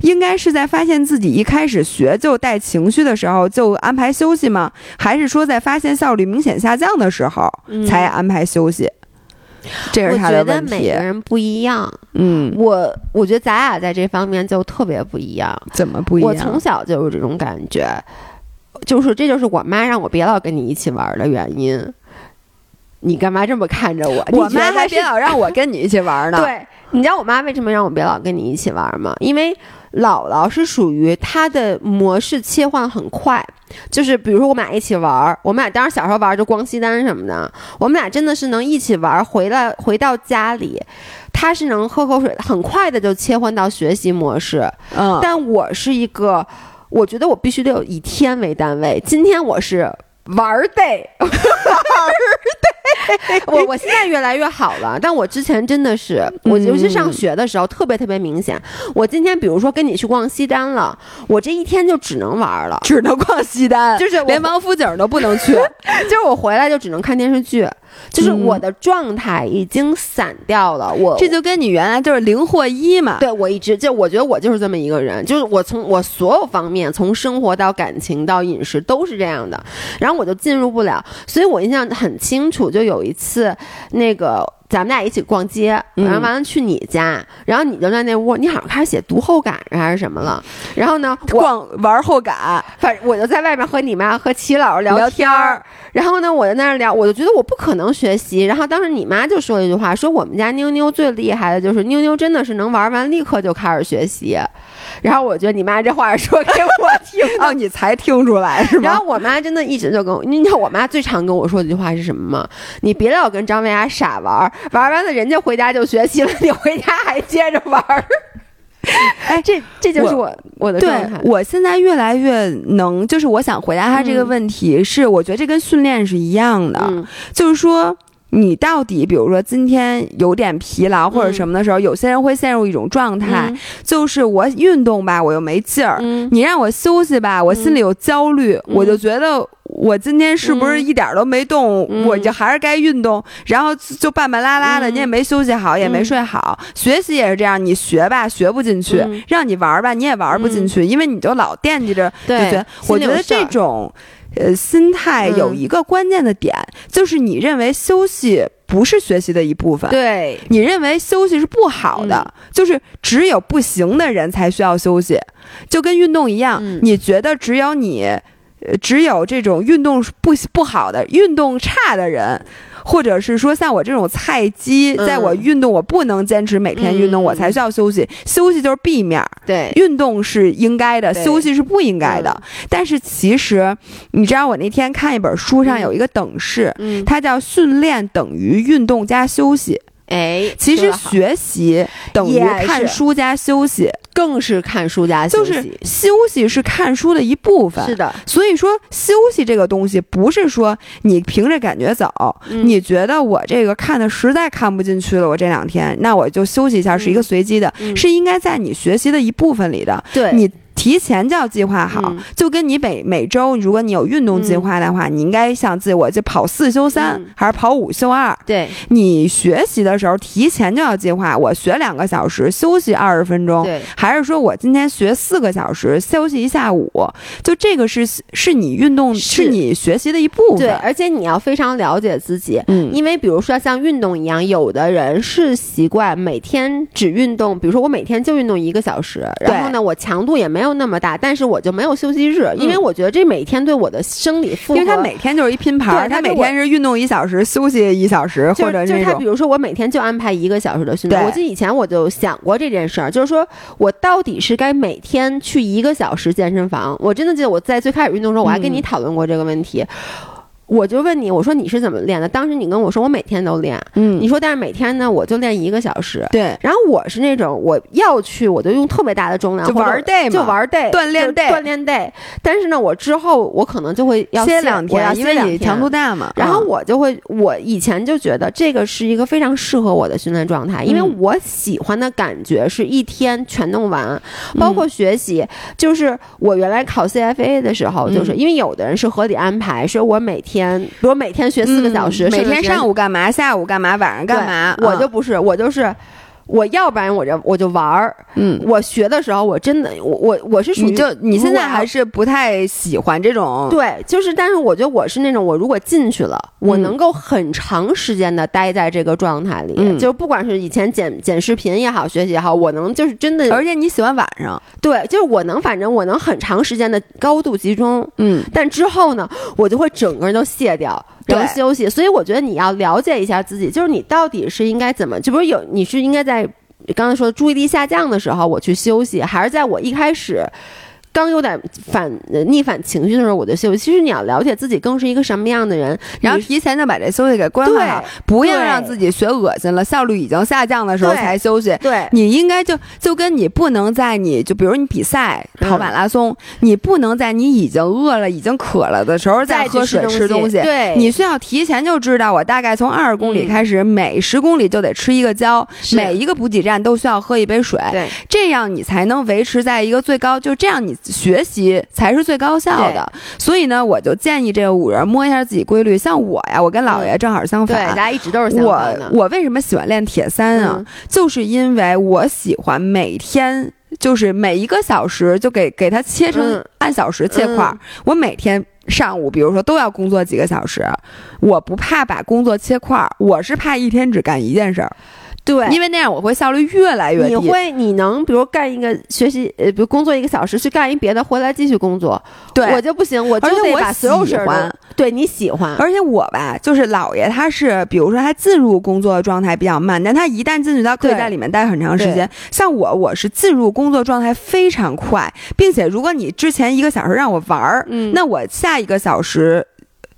应该是在发现自己一开始学就带情绪的时候就安排休息吗？还是说在发现效率明显下降的时候嗯才安排休息？这是他觉得的问题每个。人不一样，嗯，我我觉得咱俩在这方面就特别不一样。怎么不一样我从？小就有这种感觉，就是这就是我妈让我别老跟你一起玩的原因。你干嘛这么看着我？我妈还别老让我跟你一起玩呢。，对，你知道我妈为什么让我别老跟你一起玩吗？因为姥姥是属于她的模式切换很快，就是比如说我们俩一起玩，我们俩当时小时候玩就光西单什么的，我们俩真的是能一起玩，回来回到家里，她是能喝口水，很快的就切换到学习模式，嗯，但我是一个，我觉得我必须得有以天为单位，今天我是。玩儿 day，*laughs* 玩儿 day，*laughs* 我我现在越来越好了，但我之前真的是，*laughs* 我尤其上学的时候特别特别明显。我今天比如说跟你去逛西单了，我这一天就只能玩了，只能逛西单，就是连王府井都不能去，*laughs* 就是我回来就只能看电视剧。就是我的状态已经散掉了，我这就跟你原来就是零或一嘛。对，我一直就我觉得我就是这么一个人，就是我从我所有方面，从生活到感情到饮食都是这样的，然后我就进入不了，所以我印象很清楚，就有一次那个。咱们俩一起逛街，然后完了去你家，然后你就在那屋，你好像开始写读后感还是什么了。然后呢，逛玩后感，反正我就在外面和你妈和齐老师聊天儿。然后呢，我在那儿聊，我就觉得我不可能学习。然后当时你妈就说了一句话，说我们家妞妞最厉害的就是妞妞真的是能玩完立刻就开始学习。然后我觉得你妈这话说给我听，*laughs* 哦，你才听出来是吗？然后我妈真的一直就跟我，你知道我妈最常跟我说的一句话是什么吗？你别老跟张维娅傻玩，玩完了人家回家就学习了，你回家还接着玩儿。*laughs* 哎，这这就是我我的状态。我现在越来越能，就是我想回答他这个问题，是我觉得这跟训练是一样的，就是说。你到底，比如说今天有点疲劳或者什么的时候，有些人会陷入一种状态，就是我运动吧，我又没劲儿；你让我休息吧，我心里有焦虑，我就觉得我今天是不是一点都没动，我就还是该运动，然后就半半拉拉的，你也没休息好，也没睡好。学习也是这样，你学吧学不进去，让你玩吧你也玩不进去，因为你就老惦记着，就觉得我觉得这种。呃，心态有一个关键的点，就是你认为休息不是学习的一部分，对。你认为休息是不好的，就是只有不行的人才需要休息，就跟运动一样，你觉得只有你，只有这种运动不不好的、运动差的人。或者是说，像我这种菜鸡，在我运动，我不能坚持每天运动，我才需要休息。休息就是避面，对，运动是应该的，休息是不应该的。但是其实，你知道，我那天看一本书上有一个等式，它叫训练等于运动加休息。哎，其实学习等于看书加休息，更是看书加休息。就是休息是看书的一部分。是的，所以说休息这个东西不是说你凭着感觉走，你觉得我这个看的实在看不进去了，我这两天那我就休息一下，是一个随机的，是应该在你学习的一部分里的。对你。提前就要计划好，就跟你每每周，如果你有运动计划的话，你应该像自，我就跑四休三，还是跑五休二？对，你学习的时候提前就要计划，我学两个小时，休息二十分钟，还是说我今天学四个小时，休息一下午？就这个是是你运动，是你学习的一部分。对，而且你要非常了解自己，嗯，因为比如说像运动一样，有的人是习惯每天只运动，比如说我每天就运动一个小时，然后呢，我强度也没有。那么大，但是我就没有休息日，因为我觉得这每天对我的生理负荷，因为他每天就是一拼盘，他每天是运动一小时，休息一小时，或者就是他，比如说我每天就安排一个小时的训练。我记得以前我就想过这件事儿，就是说我到底是该每天去一个小时健身房？我真的记得我在最开始运动的时候，我还跟你讨论过这个问题。我就问你，我说你是怎么练的？当时你跟我说我每天都练，嗯，你说但是每天呢我就练一个小时，对。然后我是那种我要去我就用特别大的重量，就玩 day 就玩 day 锻炼 day 锻炼 day。但是呢我之后我可能就会要歇两天，因为你强度大嘛。然后我就会我以前就觉得这个是一个非常适合我的训练状态，因为我喜欢的感觉是一天全弄完，包括学习。就是我原来考 CFA 的时候，就是因为有的人是合理安排，说我每天比如每天学四个小时，每天上午干嘛，下午干嘛，晚上干嘛？我就不是，我就是。我要不然我就我就玩儿，嗯，我学的时候我真的我我我是属于就你现在还是不太喜欢这种对，就是但是我觉得我是那种我如果进去了，我能够很长时间的待在这个状态里，就不管是以前剪剪视频也好，学习也好，我能就是真的，而且你喜欢晚上，对，就是我能反正我能很长时间的高度集中，嗯，但之后呢，我就会整个人都卸掉。然后休息，所以我觉得你要了解一下自己，就是你到底是应该怎么，就不是有你是应该在刚才说注意力下降的时候我去休息，还是在我一开始刚有点反逆反情绪的时候，我就休息。其实你要了解自己更是一个什么样的人，然后提前就把这休息给规划好，不要让自己学恶心了，效率已经下降的时候才休息。对，你应该就就跟你不能在你就比如你比赛跑马拉松，你不能在你已经饿了、已经渴了的时候再喝水吃东西。对，你需要提前就知道，我大概从二十公里开始，每十公里就得吃一个胶，每一个补给站都需要喝一杯水。对，这样你才能维持在一个最高，就这样你学习才是最高效的。所以呢，我就建议这个五人摸一下自己规律。像我呀，我跟姥爷正好相反，对，大家一直都是相反的。我我为什么喜欢练铁三啊？就是因为我喜欢每天。就是每一个小时就给给他切成按小时切块儿。我每天上午，比如说都要工作几个小时，我不怕把工作切块儿，我是怕一天只干一件事儿。对，因为那样我会效率越来越低。你会，你能比如干一个学习，呃，比如工作一个小时，去干一别的，回来继续工作。对，我就不行，我就得把所有事儿。对你喜欢，而且我吧，就是姥爷，他是比如说他进入工作状态比较慢，但他一旦进去，他可以在里面待很长时间。像我，我是进入工作状态非常快，并且如果你之前一个小时让我玩儿，那我下一个小时。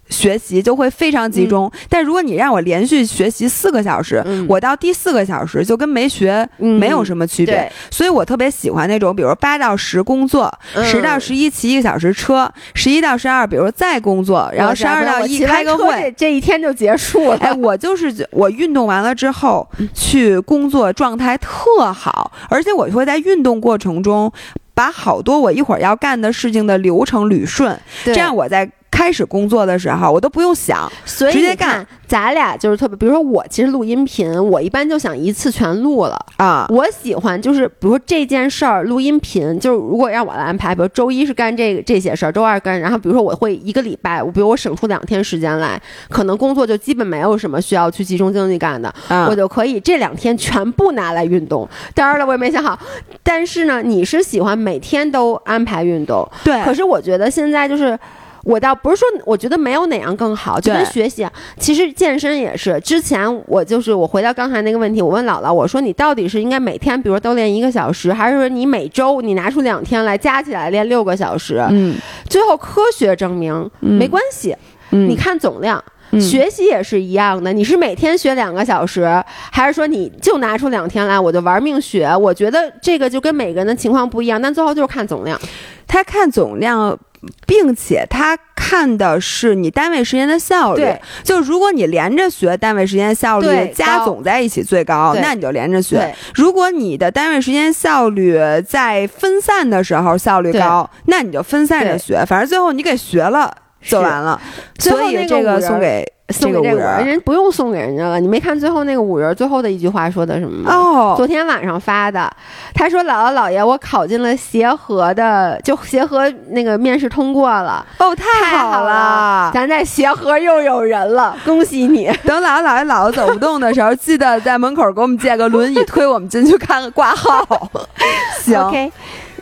学习就会非常集中，但如果你让我连续学习四个小时，我到第四个小时就跟没学没有什么区别。所以我特别喜欢那种，比如八到十工作，十到十一骑一个小时车，十一到十二，比如再工作，然后十二到一开个会，这一天就结束了。*laughs* 哎，我就是我运动完了之后去工作，状态特好，而且我会在运动过程中把好多我一会儿要干的事情的流程捋顺，这样我在。开始工作的时候，我都不用想，所以直接干。咱俩就是特别，比如说我其实录音频，我一般就想一次全录了啊。我喜欢就是，比如说这件事儿录音频，就是如果让我来安排，比如周一是干这个这些事儿，周二干，然后比如说我会一个礼拜，我比如我省出两天时间来，可能工作就基本没有什么需要去集中精力干的，我就可以这两天全部拿来运动。当然了，我也没想好，但是呢，你是喜欢每天都安排运动，对。可是我觉得现在就是。我倒不是说，我觉得没有哪样更好，就跟学习，其实健身也是。之前我就是我回到刚才那个问题，我问姥姥，我说你到底是应该每天，比如都练一个小时，还是说你每周你拿出两天来加起来练六个小时？嗯，最后科学证明没关系。嗯，你看总量，学习也是一样的。你是每天学两个小时，还是说你就拿出两天来，我就玩命学？我觉得这个就跟每个人的情况不一样，但最后就是看总量。他看总量。并且他看的是你单位时间的效率，就如果你连着学，单位时间效率加总在一起最高，那你就连着学。如果你的单位时间效率在分散的时候效率高，那你就分散着学，反正最后你给学了就完了。所以这个送给。送给这五人，人不用送给人家了。你没看最后那个五人最后的一句话说的什么吗？哦，昨天晚上发的。他说：“姥姥姥爷，我考进了协和的，就协和那个面试通过了。哦，太好了，咱在协和又有人了，恭喜你！*laughs* 等姥姥姥爷姥姥走不动的时候，记得在门口给我们借个轮椅，推我们进去看看挂号。*laughs* 行。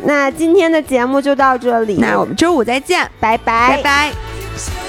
那今天的节目就到这里。那我们周五再见。拜拜。拜拜。